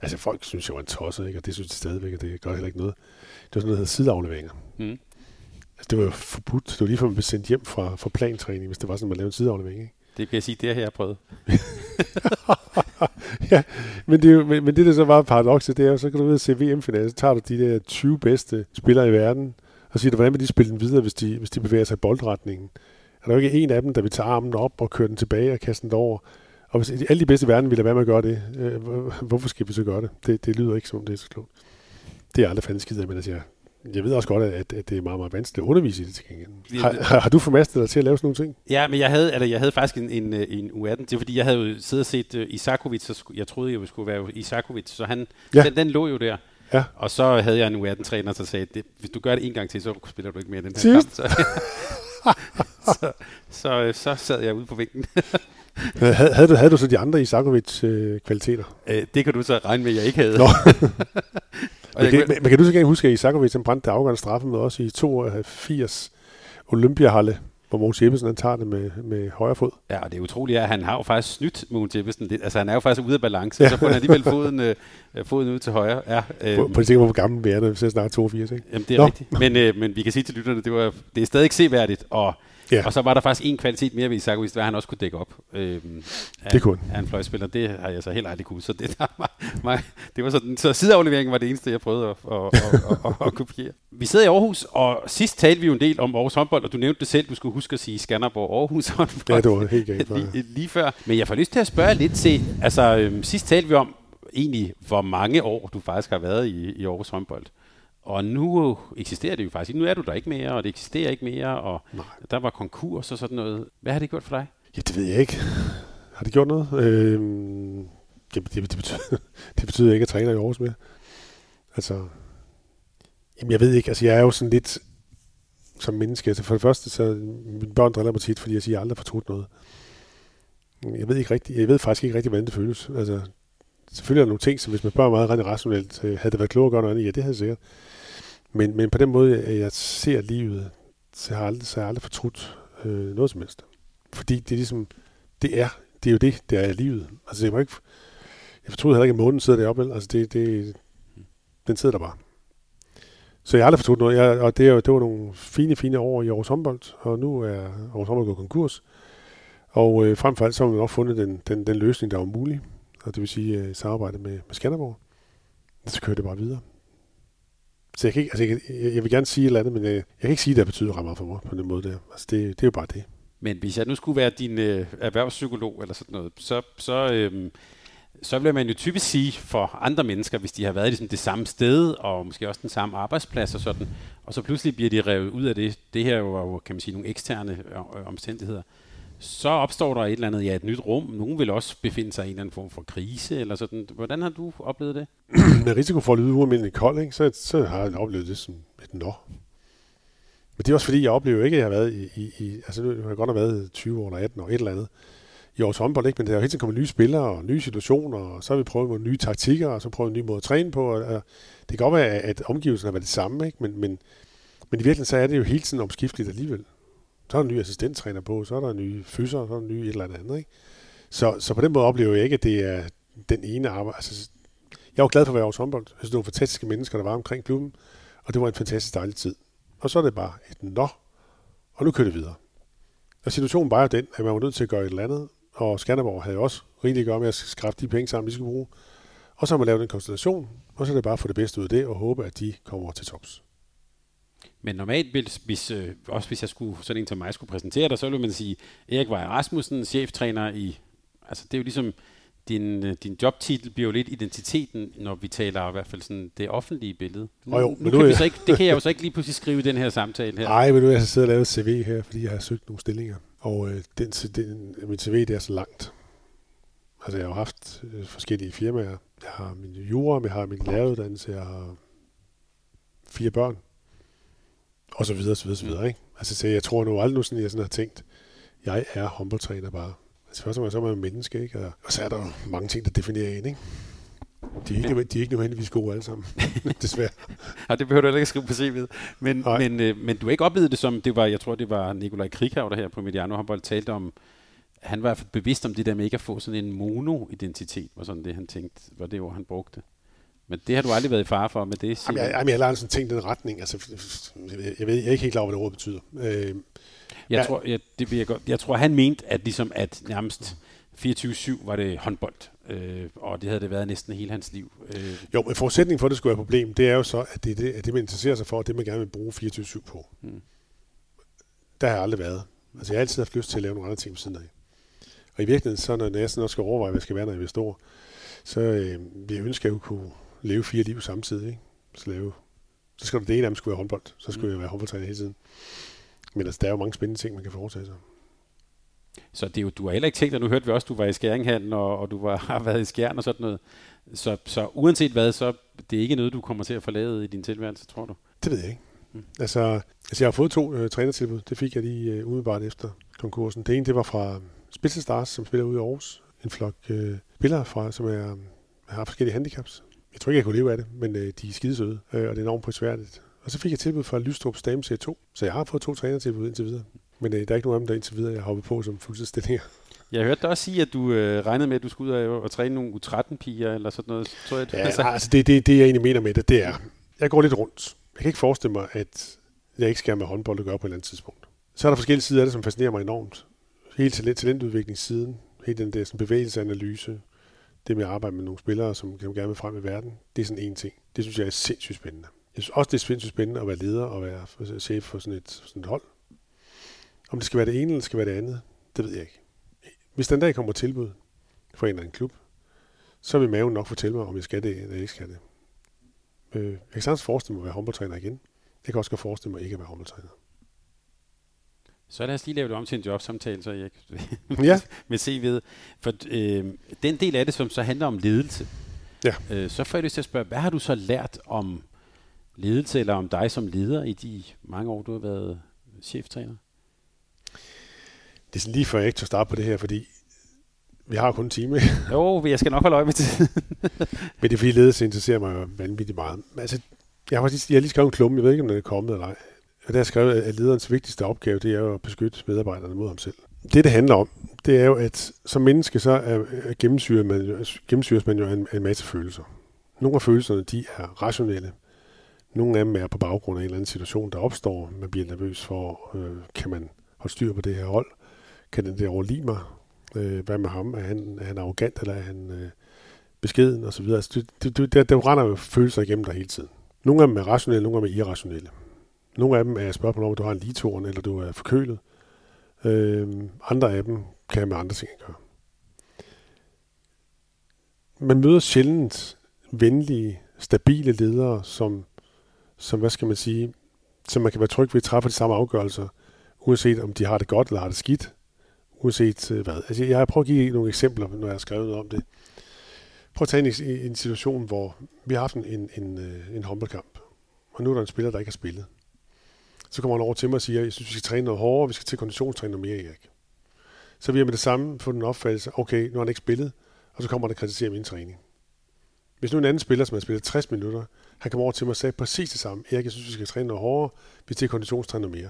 Speaker 3: Altså folk synes, jeg var en tosset, ikke? og det synes de stadigvæk, og det gør heller ikke noget. Det var sådan noget, der hedder sideafleveringer. Mm. Altså, det var jo forbudt. Det var lige for, man blev sendt hjem fra, fra plantræning, hvis det var sådan, man lavede en sideaflevering. Ikke?
Speaker 2: Det kan jeg sige, det her jeg prøvet.
Speaker 3: ja, men det, er jo, men, men det, der så var paradokset, det er jo, så kan du ved at se VM-finalen, så tager du de der 20 bedste spillere i verden, og siger du, hvordan vil de spille den videre, hvis de, hvis de bevæger sig i boldretningen? Er der jo ikke en af dem, der vil tage armen op og køre den tilbage og kaste den over? Og hvis alle de bedste i verden vil lade være med at gøre det, øh, hvorfor skal vi så gøre det? det? Det lyder ikke som, det er så klogt. Det er aldrig fandme skidt men altså, jeg ved også godt, at, at det er meget, meget vanskeligt at undervise i det til gengæld. Har, har, har du formastet dig til at lave sådan nogle ting?
Speaker 2: Ja, men jeg havde, eller jeg havde faktisk en, en, en U18. Det er fordi, jeg havde jo siddet og set uh, Isakovic, så jeg troede, jeg skulle være Isakovic, så han, ja. den, den lå jo der. Ja. Og så havde jeg en U18-træner, der sagde, det, hvis du gør det en gang til, så spiller du ikke mere den her Sidst. kamp. Så, så, så, så sad jeg ude på vinken.
Speaker 3: havde, havde, du, havde du så de andre Isakovic-kvaliteter?
Speaker 2: Øh, det kan du så regne med, at jeg ikke havde.
Speaker 3: men, kan, men, men kan du så gerne huske, at Isakovic brændte det afgørende straffe med os i 82 Olympiahalle hvor Mogens Jeppesen han tager det med, med højre fod.
Speaker 2: Ja, og det er utroligt, at han har jo faktisk snydt Mogens Jeppesen lidt. Altså, han er jo faktisk ude af balance, ja. så får han alligevel foden, øh, foden ud til højre. Ja,
Speaker 3: øh, på, på det hvor gammel vi er, når vi ser snart 82, ikke?
Speaker 2: Jamen, det er Nå. rigtigt. Men, øh, men vi kan sige til lytterne, det, var, det er stadig ikke seværdigt, og Ja. Og så var der faktisk en kvalitet mere ved Isaac hvad han også kunne dække op. Øhm,
Speaker 3: af, det kunne
Speaker 2: Af en fløjspiller. Det har jeg så heller aldrig kunne. Så det, der var, mig, det var sådan, så sideafleveringen var det eneste, jeg prøvede at, at, at, at, at, kopiere. Vi sidder i Aarhus, og sidst talte vi jo en del om Aarhus håndbold, og du nævnte det selv, du skulle huske at sige Skanderborg Aarhus håndbold.
Speaker 3: Ja, det var helt galt.
Speaker 2: lige, lige før. Men jeg får lyst til at spørge lidt til, altså øhm, sidst talte vi om egentlig, hvor mange år du faktisk har været i, i Aarhus håndbold. Og nu eksisterer det jo faktisk. Nu er du der ikke mere, og det eksisterer ikke mere, og Nej. der var konkurs og sådan noget. Hvad har det gjort for dig?
Speaker 3: Ja, det ved jeg ikke. Har det gjort noget? Øh, det, det, det, betyder, det betyder ikke, at jeg træner i Aarhus mere. Altså, jamen jeg ved ikke, altså jeg er jo sådan lidt som menneske. Altså for det første, så mine børn driller mig tit, fordi jeg siger, at jeg aldrig har fortrudt noget. Jeg ved ikke rigtigt, jeg ved faktisk ikke rigtigt, hvordan det føles. Altså, selvfølgelig er der nogle ting, som hvis man spørger meget rent rationelt, øh, havde det været klogere at gøre noget andet? Ja, det havde jeg sikkert. Men, men på den måde, at jeg ser livet, så har jeg aldrig, så har jeg aldrig fortrudt øh, noget som helst. Fordi det er ligesom, det er, det er jo det, det er livet. Altså, jeg, må ikke, jeg fortryder heller ikke, at månen sidder deroppe. Altså, det, det, den sidder der bare. Så jeg har aldrig fortrudt noget. Jeg, og det, er, det var nogle fine, fine år i Aarhus Håndbold, og nu er Aarhus Håndbold gået konkurs. Og øh, frem for alt, så har vi nok fundet den, den, den løsning, der var mulig. Og det vil sige øh, samarbejde med, med Skanderborg. Så kører det bare videre. Så jeg, kan ikke, altså jeg, jeg vil gerne sige et eller andet, men jeg, jeg kan ikke sige, at det betyder ret meget for mig på den måde der. Altså det, det er jo bare det.
Speaker 2: Men hvis jeg nu skulle være din øh, erhvervspsykolog eller sådan noget, så, så, øh, så vil man jo typisk sige for andre mennesker, hvis de har været ligesom det samme sted, og måske også den samme arbejdsplads og sådan, og så pludselig bliver de revet ud af det. Det her var jo, kan man sige, nogle eksterne øh, omstændigheder så opstår der et eller andet, ja, et nyt rum. Nogen vil også befinde sig i en eller anden form for krise, eller sådan. Hvordan har du oplevet det?
Speaker 3: Med risiko for at lyde ualmindelig kold, ikke? Så, så har jeg oplevet det som et nå. Men det er også fordi, jeg oplever ikke, at jeg har været i, i, i altså nu har jeg godt have været 20 år eller 18 år, et eller andet, i års håndbold, ikke? men der er jo hele tiden kommet nye spillere og nye situationer, og så har vi prøvet nogle nye taktikker, og så prøvet en ny måde at træne på, og, og det kan godt være, at omgivelserne har været det samme, ikke? Men, men, men i virkeligheden så er det jo hele tiden omskifteligt alligevel. Så er der en ny assistenttræner på, så er der en ny fyser, så er der en ny et eller andet. Ikke? Så, så på den måde oplever jeg ikke, at det er den ene arbejde. Altså, jeg var glad for at være hos håndbold. Jeg synes, det var fantastiske mennesker, der var omkring klubben, og det var en fantastisk dejlig tid. Og så er det bare et nå, og nu kører det videre. Og situationen var jo den, at man var nødt til at gøre et eller andet, og Skanderborg havde også rigeligt at gøre med at skrabe de penge sammen, de skulle bruge. Og så har man lavet en konstellation, og så er det bare at få det bedste ud af det, og håbe, at de kommer til tops.
Speaker 2: Men normalt, hvis, hvis, øh, også hvis jeg skulle, sådan en som mig skulle præsentere dig, så ville man sige, Erik Weier Rasmussen, cheftræner i, altså det er jo ligesom, din, øh, din jobtitel bliver jo lidt identiteten, når vi taler i hvert fald sådan det offentlige billede. Nu, oh, jo, nu kan vi så ikke, det kan jeg jo så ikke lige pludselig skrive i den her samtale her.
Speaker 3: Nej, men nu er jeg så siddet og lavet et CV her, fordi jeg har søgt nogle stillinger. Og øh, den, den, min CV det er så langt. Altså jeg har haft øh, forskellige firmaer. Jeg har min jura, jeg har min læreruddannelse, jeg har fire børn og så videre, så videre, så videre. Ikke? Altså, så jeg tror nu aldrig nu sådan, jeg sådan har tænkt, jeg er håndboldtræner bare. Altså først og fremmest så er man menneske, ikke? Og, og så er der mange ting, der definerer en, ikke? De er ikke, de er ikke nødvendigvis gode alle sammen, desværre.
Speaker 2: ja, det behøver du heller ikke skrive på CV'et. Men, men, øh, men du har ikke oplevet det som, det var, jeg tror, det var Nikolaj Krikau, der her på Mediano håndbold talte om, han var i hvert fald bevidst om det der med ikke at få sådan en mono-identitet, var sådan det, han tænkte, var det ord, han brugte. Men det har du aldrig været i fare for med det?
Speaker 3: Jamen, jeg, jamen, jeg har aldrig sådan tænkt den retning. Altså, jeg, ved, jeg er ikke helt klar over, hvad det ord betyder. Øh,
Speaker 2: jeg, ja. tror, jeg, det jeg, godt. jeg tror, han mente, at, ligesom, at nærmest 24-7 var det håndbold, øh, og det havde det været næsten hele hans liv.
Speaker 3: Øh. Jo, men forudsætningen for, at det skulle være et problem, det er jo så, at det, det, at det man interesserer sig for, og det man gerne vil bruge 24-7 på. Mm. Der har jeg aldrig været. Altså, jeg har altid haft lyst til at lave nogle andre ting på siden af. Og i virkeligheden, så når jeg sådan også skal overveje, hvad jeg skal være, når jeg er stor, så øh, vil jeg ønske, at jeg kunne leve fire liv samtidig. Ikke? Så, lave, så skal det ene af dem skulle være håndbold. Så skulle mm. jeg være håndboldtræner hele tiden. Men altså, der er jo mange spændende ting, man kan foretage sig.
Speaker 2: Så det er jo, du har heller ikke tænkt, at nu hørte vi også, at du var i skæringhandlen, og, og du var, har været i skæren og sådan noget. Så, så uanset hvad, så det er ikke noget, du kommer til at forlade i din tilværelse, tror du?
Speaker 3: Det ved jeg ikke. Mm. Altså, altså, jeg har fået to øh, trænertilbud. Det fik jeg lige øh, umiddelbart efter konkursen. Det ene, det var fra Spitzel Stars, som spiller ude i Aarhus. En flok øh, spillere fra, som er, har forskellige handicaps. Jeg tror ikke, jeg kunne leve af det, men øh, de er skidesøde, øh, og det er enormt prisværdigt. Og så fik jeg tilbud fra Lystrup Dame C2, så jeg har fået to trænertilbud indtil videre. Men øh, der er ikke nogen af dem, der indtil videre jeg hoppet på som fuldtidsstillinger.
Speaker 2: Jeg hørte dig også sige, at du øh, regnede med, at du skulle ud og, og træne nogle U13-piger, eller sådan noget. Tror jeg,
Speaker 3: ja, altså, altså det, det, det, jeg egentlig mener med det, det er, jeg går lidt rundt. Jeg kan ikke forestille mig, at jeg ikke skal have med håndbold at gøre på et eller andet tidspunkt. Så er der forskellige sider af det, som fascinerer mig enormt. Hele talent, talentudviklingssiden, hele den der sådan bevægelseanalyse, det med at arbejde med nogle spillere, som, som gerne vil frem i verden, det er sådan en ting. Det synes jeg er sindssygt spændende. Jeg synes også, det er sindssygt spændende at være leder og være chef for sådan et, sådan et hold. Om det skal være det ene eller det skal være det andet, det ved jeg ikke. Hvis den dag kommer tilbud for en eller anden klub, så vil maven nok fortælle mig, om jeg skal det eller ikke skal det. Øh, jeg kan sagtens forestille mig at være håndboldtræner igen. Jeg kan også godt forestille mig ikke at være håndboldtræner.
Speaker 2: Så lad os lige lave det om til en jobsamtale, så jeg
Speaker 3: ja.
Speaker 2: med CV'et. For øh, den del af det, som så handler om ledelse,
Speaker 3: ja.
Speaker 2: øh, så får jeg lyst til at spørge, hvad har du så lært om ledelse, eller om dig som leder i de mange år, du har været cheftræner?
Speaker 3: Det er sådan lige før jeg ikke tør starte på det her, fordi vi har kun en time.
Speaker 2: jo, jeg skal nok holde øje med det.
Speaker 3: Men det er fordi ledelse interesserer mig vanvittigt meget. Altså, jeg har, lige, jeg har lige skrevet en klumme, jeg ved ikke, om den er kommet eller ej. Og der er skrevet, at lederens vigtigste opgave, det er jo at beskytte medarbejderne mod ham selv. Det, det handler om, det er jo, at som menneske, så er, gennemsyret man, gennemsyres man jo af en, en masse følelser. Nogle af følelserne, de er rationelle. Nogle af dem er på baggrund af en eller anden situation, der opstår. Man bliver nervøs for, øh, kan man holde styr på det her hold? Kan den der overlige mig? Øh, hvad med ham? Er han, er han arrogant, eller er han øh, beskeden? Og så videre. Altså, det, det, der, der render jo følelser igennem dig hele tiden. Nogle af dem er rationelle, nogle af dem er irrationelle. Nogle af dem er spørgsmål om, at du har en litorn, eller du er forkølet. Øh, andre af dem kan have med andre ting at gøre. Man møder sjældent venlige, stabile ledere, som, som hvad skal man sige, som man kan være tryg ved at træffe de samme afgørelser, uanset om de har det godt eller har det skidt, uanset øh, hvad. Altså, jeg har prøvet at give nogle eksempler, når jeg har skrevet noget om det. Prøv at tage en, en situation, hvor vi har haft en, en, en, en håndboldkamp, og nu er der en spiller, der ikke har spillet. Så kommer han over til mig og siger, jeg synes, vi skal træne noget hårdere, vi skal til konditionstræne noget mere, Erik. Så vi har med det samme fået den opfattelse, okay, nu har han ikke spillet, og så kommer han og kritiserer min træning. Hvis nu en anden spiller, som har spillet 60 minutter, han kommer over til mig og sagde præcis det samme. Erik, jeg synes, vi skal træne noget hårdere, vi skal til konditionstræne noget mere.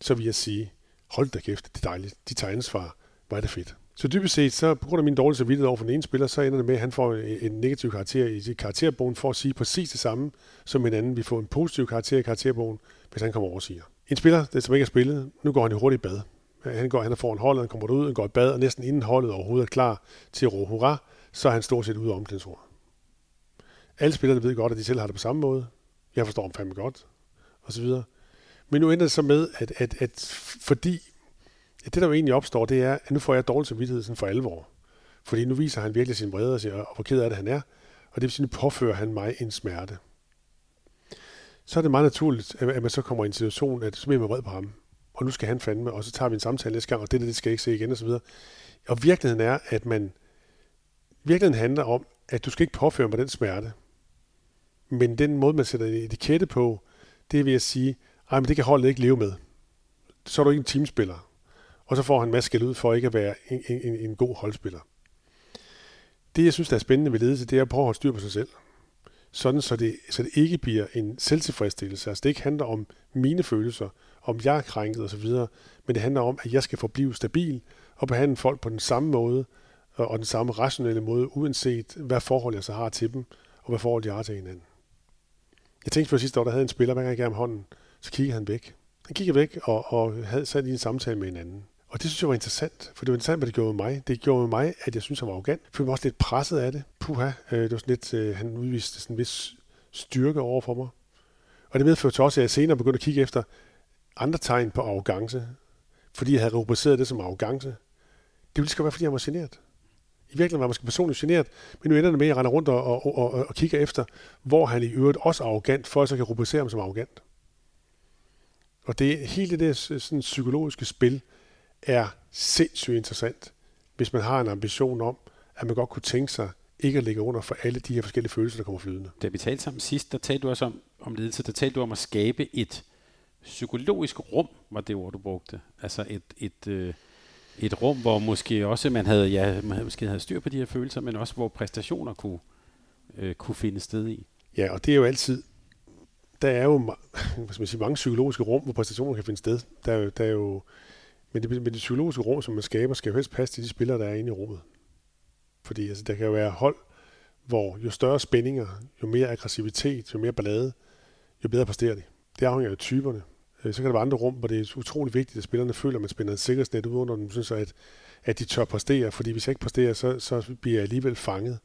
Speaker 3: Så vil jeg sige, hold da kæft, det er dejligt. De tager ansvar. Hvor er det fedt. Så dybest set, så på grund af min dårlige samvittighed over for den ene spiller, så ender det med, at han får en negativ karakter i karakterbogen for at sige præcis det samme som en anden. Vi får en positiv karakter i karakterbogen, hvis han kommer over og siger. En spiller, der som ikke har spillet, nu går han jo hurtigt i bad. Han går, han får en holdet, han kommer ud, han går i bad, og næsten inden holdet overhovedet er klar til at råbe hurra, så er han stort set ude af omklædningsrummet. Alle spillerne ved godt, at de selv har det på samme måde. Jeg forstår dem fandme godt, og så videre. Men nu ender det så med, at, at, at fordi det, der jo egentlig opstår, det er, at nu får jeg dårlig samvittighed sådan for alvor. Fordi nu viser han virkelig sin vrede og, siger, og hvor ked af det han er. Og det vil sige, nu påfører han mig en smerte så er det meget naturligt, at man så kommer i en situation, at så bliver man vred på ham. Og nu skal han fandme, og så tager vi en samtale næste gang, og det, der, det skal jeg ikke se igen, og så videre. Og virkeligheden er, at man, virkeligheden handler om, at du skal ikke påføre mig den smerte. Men den måde, man sætter en etikette på, det vil jeg sige, ej, men det kan holdet ikke leve med. Så er du ikke en teamspiller. Og så får han en masse ud for ikke at være en, en, en god holdspiller. Det, jeg synes, der er spændende ved ledelse, det er at prøve at holde styr på sig selv sådan så det, så det ikke bliver en selvtilfredsstillelse. Altså det ikke handler om mine følelser, om jeg er krænket osv., men det handler om, at jeg skal forblive stabil og behandle folk på den samme måde og den samme rationelle måde, uanset hvad forhold jeg så har til dem, og hvad forhold jeg har til hinanden. Jeg tænkte på sidste år, der havde en spiller, hver gang jeg gav ham hånden, så kiggede han væk. Han kiggede væk og, og havde sat i en samtale med hinanden. Og det synes jeg var interessant, for det var interessant, hvad det gjorde med mig. Det gjorde med mig, at jeg synes, han var arrogant. Jeg følte mig også lidt presset af det. Puha, øh, det var sådan lidt, øh, han udviste sådan en vis styrke over for mig. Og det medførte også, at jeg senere begyndte at kigge efter andre tegn på arrogance, fordi jeg havde rubriceret det som arrogance. Det ville sgu være, fordi jeg var generet. I virkeligheden var jeg måske personligt generet, men nu ender det med, at jeg render rundt og, og, og, og kigger efter, hvor han i øvrigt også er arrogant, for at så kan rubricere ham som arrogant. Og det hele det der sådan psykologiske spil, er sindssygt interessant, hvis man har en ambition om, at man godt kunne tænke sig ikke at ligge under for alle de her forskellige følelser, der kommer flydende.
Speaker 2: Da vi talte sammen sidst, der talte du også om, om ledelse, der talte du om at skabe et psykologisk rum, var det ord, du brugte. Altså et, et, øh, et rum, hvor måske også man havde, ja, man måske havde styr på de her følelser, men også hvor præstationer kunne, øh, kunne finde sted i.
Speaker 3: Ja, og det er jo altid, der er jo hvad skal man sige, mange psykologiske rum, hvor præstationer kan finde sted. Der er jo, der er jo men det, men det psykologiske rum, som man skaber, skal jo helst passe til de spillere, der er inde i rummet. Fordi altså, der kan jo være hold, hvor jo større spændinger, jo mere aggressivitet, jo mere ballade, jo bedre præsterer de. Det afhænger af typerne. Øh, så kan der være andre rum, hvor det er utrolig vigtigt, at spillerne føler, at man spænder en sikkerhedsnet ud under dem, synes at, at de tør præstere, fordi hvis jeg ikke præsterer, så, så bliver jeg alligevel fanget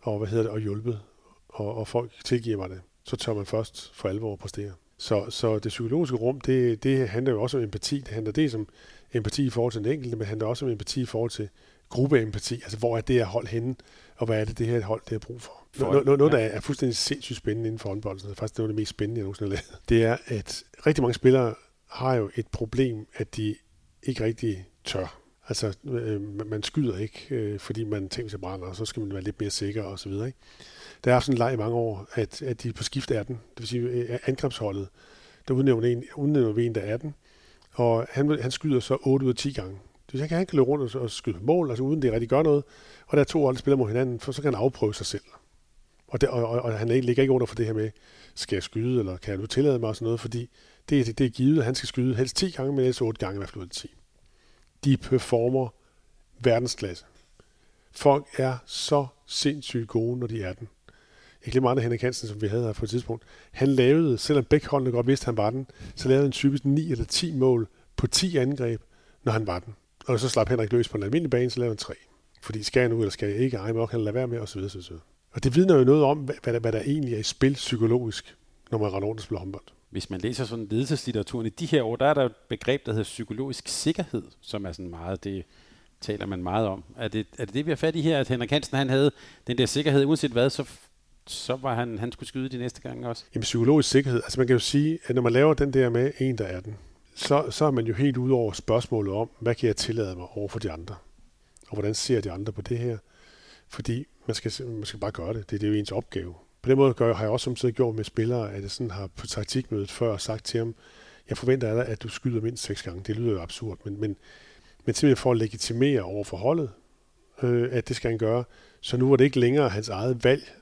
Speaker 3: og, hvad hedder det, og hjulpet, og, og folk tilgiver mig det. Så tør man først for alvor at præstere. Så, så det psykologiske rum, det, det handler jo også om empati. Det handler det som empati i forhold til den enkelte, men handler også om empati i forhold til gruppeempati. Altså, hvor er det her hold henne, og hvad er det, det her hold, det har brug for? Noget, noget, noget, der er fuldstændig sindssygt spændende inden for håndbold, det er faktisk noget af det mest spændende, jeg nogensinde har lavet, det er, at rigtig mange spillere har jo et problem, at de ikke rigtig tør. Altså, øh, man skyder ikke, øh, fordi man tænker sig brænder, og så skal man være lidt mere sikker og så videre. Ikke? Der er sådan en leg i mange år, at, at de på skift er den, det vil sige øh, angrebsholdet, der udnævner, en, udnævner vi en, der er den, og han, han skyder så 8 ud af 10 gange. Det vil sige, han kan løbe rundt og, og skyde mål, altså uden det rigtig gør noget, og der er to hold, der spiller mod hinanden, for så kan han afprøve sig selv. Og, der, og, og, og han ligger ikke under for det her med, skal jeg skyde, eller kan jeg nu tillade mig og sådan noget, fordi det, det, det er givet, at han skal skyde helst 10 gange, men ellers 8 gange i hvert fald ud af 10. De performer verdensklasse. Folk er så sindssygt gode, når de er den. Jeg glemmer andre Henrik Hansen, som vi havde her på et tidspunkt. Han lavede, selvom begge holdene godt vidste, at han var den, så lavede han typisk 9 eller 10 mål på 10 angreb, når han var den. Og så slap Henrik løs på en almindelig bane, så lavede han 3. Fordi skal jeg nu, eller skal jeg ikke? Ej, må kan lade være med, og så videre, så videre. Og det vidner jo noget om, hvad der, hvad der egentlig er i spil psykologisk, når man render rundt og spiller håndbold.
Speaker 2: Hvis man læser sådan ledelseslitteraturen i de her år, der er der et begreb, der hedder psykologisk sikkerhed, som er sådan meget, det taler man meget om. Er det, er det det, vi har fat i her, at Henrik Hansen han havde den der sikkerhed, uanset hvad, så, så var han, han skulle skyde de næste gange også?
Speaker 3: Jamen psykologisk sikkerhed, altså man kan jo sige, at når man laver den der med en, der er den, så, så er man jo helt ud over spørgsmålet om, hvad kan jeg tillade mig over for de andre? Og hvordan ser de andre på det her? Fordi man skal, man skal bare gøre det. Det, det er jo ens opgave. På den måde gør, har jeg også samtidig gjort med spillere, at jeg sådan har på taktikmødet før sagt til ham, jeg forventer af dig, at du skyder mindst seks gange. Det lyder jo absurd, men, men, men simpelthen for at legitimere over for holdet, øh, at det skal han gøre. Så nu var det ikke længere hans eget valg,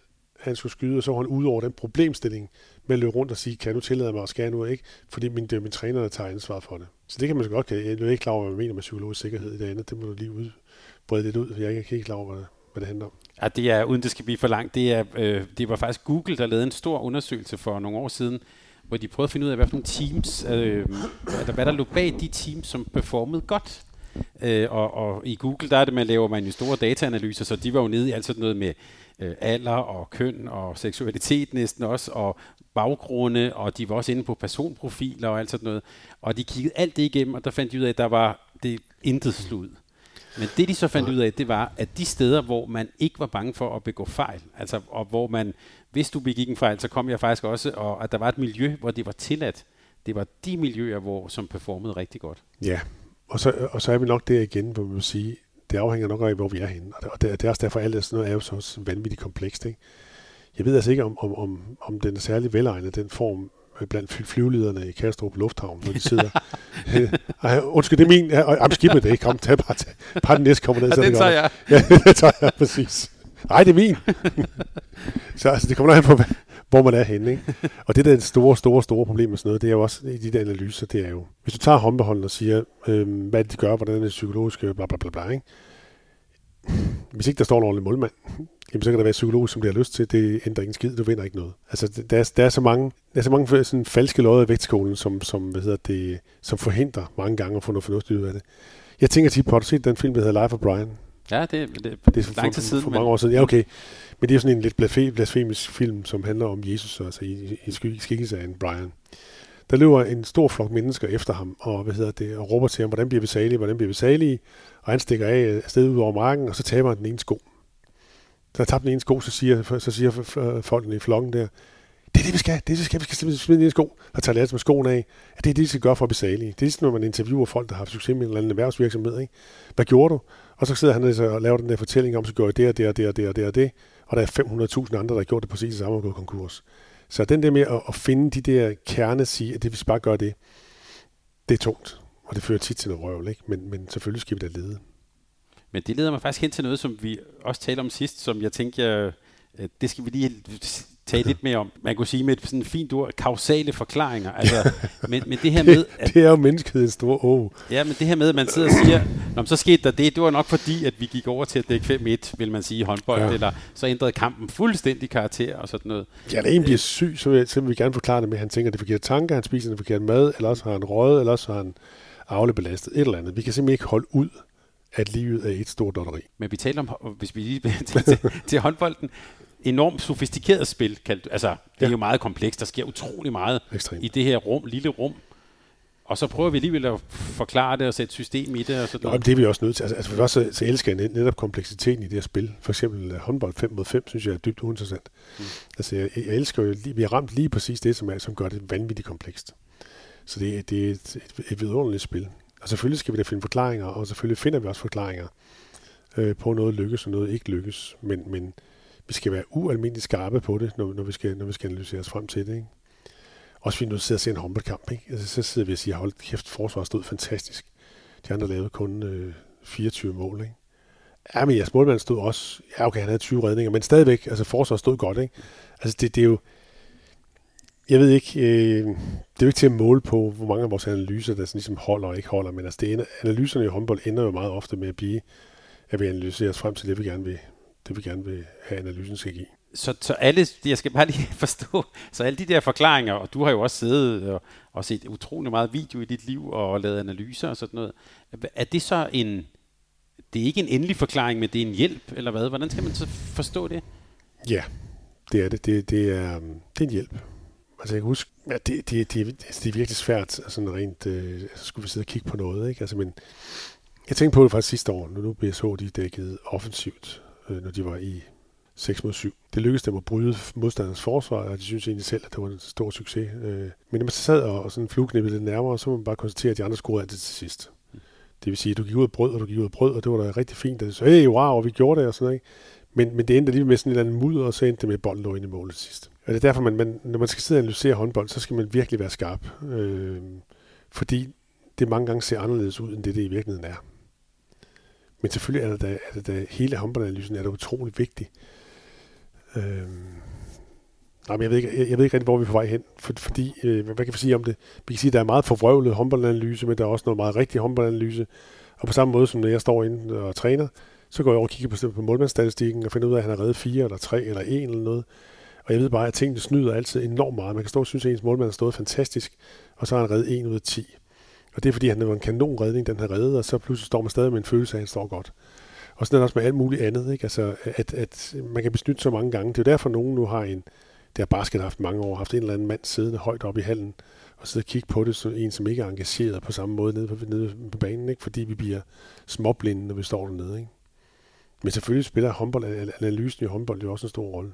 Speaker 3: han skulle skyde, og så var han ud over den problemstilling med at løbe rundt og sige, kan du tillade mig at skære nu ikke? Fordi min, det er min træner, der tager ansvar for det. Så det kan man så godt, jeg er ikke klar over, hvad man mener med psykologisk sikkerhed i det andet. Det må du lige udbrede lidt ud, for jeg er ikke helt klar over, hvad det, hvad det handler om.
Speaker 2: Ja, det er, uden det skal blive for langt, det, er, øh, det var faktisk Google, der lavede en stor undersøgelse for nogle år siden, hvor de prøvede at finde ud af, hvad for nogle teams, øh, hvad der lå bag de teams, som performede godt. Øh, og, og i Google, der er det, man laver man jo store dataanalyser, så de var jo nede i alt sådan noget med øh, alder og køn og seksualitet næsten også, og baggrunde, og de var også inde på personprofiler og alt sådan noget. Og de kiggede alt det igennem, og der fandt de ud af, at der var det intet slud. Men det de så fandt ud af, det var, at de steder, hvor man ikke var bange for at begå fejl, altså og hvor man, hvis du begik en fejl, så kom jeg faktisk også, og at der var et miljø, hvor det var tilladt. Det var de miljøer, hvor, som performede rigtig godt.
Speaker 3: Ja, og så, og så er vi nok der igen, hvor vi vil sige, det afhænger nok af, hvor vi er henne. Og det, det er også derfor, at alt sådan noget er jo så vanvittigt komplekst. Ikke? Jeg ved altså ikke, om, om, om, om den er særlig velegnet, den form blandt flyvelederne i Kastrup Lufthavn, når de sidder. Undskyld, det er min. Ja, skidt med det. Kom, tag bare, tag, bare den næste kommer ned.
Speaker 2: Ja, den tager jeg.
Speaker 3: Ja, det tager jeg, præcis. Nej, det er min. så altså, det kommer nok på, hvor man er henne. Ikke? Og det der er det store, store, store problem med sådan noget, det er jo også i de der analyser, det er jo, hvis du tager håndbeholden og siger, øh, hvad de gør, hvordan er det psykologiske, bla bla bla bla, ikke? hvis ikke der står en ordentlig målmand, jamen så kan der være psykolog, som det har lyst til. Det ændrer ingen skid, du vinder ikke noget. Altså, der er, der er så mange, der er så mange sådan falske lodder i vægtskolen, som, som, hvad hedder det, som forhindrer mange gange at få noget fornuftigt ud af det. Jeg tænker tit på, har du set den film, der hedder Life of Brian?
Speaker 2: Ja, det, det,
Speaker 3: det er for, lang tid siden. For, for mange år siden. Ja, okay. Men det er jo sådan en lidt blasfemisk film, som handler om Jesus, altså i, i skikkelse af en Brian. Der løber en stor flok mennesker efter ham, og, hvad hedder det, og råber til ham, hvordan bliver vi salige, hvordan bliver vi salige? Og han stikker af øh, sted ud over marken, og så taber han den ene sko. Da han tabt den ene sko, så siger, så siger øh, folkene i flokken der, det er det, vi skal. Det er det, vi skal. Vi skal smide den ene sko. Og tager lært med skoen af. At det er det, vi skal gøre for at blive salige. Det er sådan, når man interviewer folk, der har haft succes med en eller anden erhvervsvirksomhed. Ikke? Hvad gjorde du? Og så sidder han altså og laver den der fortælling om, så gør jeg det og det og det og det og det og det. Og der er 500.000 andre, der har gjort det præcis det samme og gået konkurs. Så den der med at, at finde de der kerne, sige, at det vi bare gør det, det er tungt. Og det fører tit til noget røvl, ikke? Men, men selvfølgelig skal vi da lede.
Speaker 2: Men det leder mig faktisk hen til noget, som vi også talte om sidst, som jeg tænkte, jeg, det skal vi lige tale lidt mere om. Man kunne sige med et sådan fint ord, kausale forklaringer. Altså, men, men det her med...
Speaker 3: At, det er jo mennesket en stor å.
Speaker 2: Ja, men det her med, at man sidder og siger, Nå, så skete der det, det var nok fordi, at vi gik over til at dække 5-1, vil man sige, i håndbold, ja. eller så ændrede kampen fuldstændig karakter og sådan noget.
Speaker 3: Ja, når en bliver syg, så vil, så vil vi gerne forklare det med, at han tænker, at det er forkerte tanker, han spiser det forkerte mad, eller også har han røget, eller også har han aflebelastet et eller andet. Vi kan simpelthen ikke holde ud at livet er et stort lotteri.
Speaker 2: Men vi taler om, hvis vi lige til, til, til håndbolden, enormt sofistikeret spil. Kaldt, altså, det ja. er jo meget komplekst. Der sker utrolig meget Ekstremt. i det her rum, lille rum. Og så prøver vi alligevel at forklare det og sætte system i det. Og sådan
Speaker 3: Nå, det er vi også nødt til. Altså, altså for først så, så elsker jeg netop kompleksiteten i det her spil. For eksempel uh, håndbold 5 mod 5, synes jeg er dybt uinteressant. Mm. Altså, jeg, jeg elsker jo, vi har ramt lige præcis det, som, er, som gør det vanvittigt komplekst. Så det, det er et, et, et vidunderligt spil. Og selvfølgelig skal vi da finde forklaringer, og selvfølgelig finder vi også forklaringer øh, på noget lykkes og noget ikke lykkes. Men, men vi skal være ualmindelig skarpe på det, når, når, vi, skal, når vi skal analysere os frem til det. Ikke? Også fordi nu sidder og ser en håndboldkamp. Ikke? Altså, så sidder vi og siger, hold kæft, forsvaret stod fantastisk. De andre lavede kun øh, 24 mål. Ikke? Ja, men jeres målmand stod også, ja okay, han havde 20 redninger, men stadigvæk, altså forsvaret stod godt. Ikke? Altså det, det er jo, jeg ved ikke, øh, det er jo ikke til at måle på, hvor mange af vores analyser, der sådan ligesom holder og ikke holder, men altså det ender, analyserne i håndbold ender jo meget ofte med at blive, at vi analyserer os frem til det, vi gerne vil, det vi gerne vil have analysen skal give.
Speaker 2: Så, så alle, jeg skal bare lige forstå, så alle de der forklaringer, og du har jo også siddet og, og set utrolig meget video i dit liv og lavet analyser og sådan noget, er det så en, det er ikke en endelig forklaring, men det er en hjælp, eller hvad? Hvordan skal man så forstå det?
Speaker 3: Ja, det er det. Det, det, er, det er en hjælp. Altså jeg kan huske, at det, det, det, altså, det er virkelig svært, sådan rent, øh, så skulle vi sidde og kigge på noget, ikke? Altså, men jeg tænkte på det faktisk sidste år, når nu BSH de dækkede offensivt, Øh, når de var i 6 mod 7. Det lykkedes dem at bryde modstandernes forsvar, og de synes egentlig selv, at det var en stor succes. Øh, men når man så sad og, og sådan flueknippede lidt nærmere, så må man bare konstatere, at de andre scorede altid til sidst. Det vil sige, at du gik ud af brød, og du gik ud af brød, og det var da rigtig fint. Og så, hey, wow, vi gjorde det, og sådan noget. Ikke? Men, men det endte lige med sådan en eller anden mudder, og så endte det med, at bolden lå ind i målet sidst. Og det er derfor, man, man, når man skal sidde og analysere håndbold, så skal man virkelig være skarp. Øh, fordi det mange gange ser anderledes ud, end det, det i virkeligheden er. Men selvfølgelig er det da, er det da hele håndboldanalysen er da utrolig vigtig. Øhm, nej, men jeg ved, ikke, jeg, jeg ved ikke rigtig, hvor vi er på vej hen, for, fordi, øh, hvad kan vi sige om det? Vi kan sige, at der er meget forvrøvlet håndboldanalyse, men der er også noget meget rigtig håndboldanalyse. Og på samme måde, som når jeg står inde og træner, så går jeg over og kigger på, på målmandsstatistikken og finder ud af, at han har reddet fire eller tre eller en eller noget. Og jeg ved bare, at tingene snyder altid enormt meget. Man kan stå og synes, at ens målmand har stået fantastisk, og så har han reddet 1 ud af 10. Og det er fordi, han var en kanonredning, den har reddet, og så pludselig står man stadig med en følelse af, at han står godt. Og sådan er det også med alt muligt andet. Ikke? Altså, at, at man kan besnytte så mange gange. Det er jo derfor, at nogen nu har en, det har basket haft mange år, haft en eller anden mand siddende højt oppe i hallen, og sidde og kigge på det som en, som ikke er engageret på samme måde nede på, nede på banen, ikke? fordi vi bliver småblinde, når vi står dernede. Ikke? Men selvfølgelig spiller håndbold, analysen i håndbold jo også en stor rolle.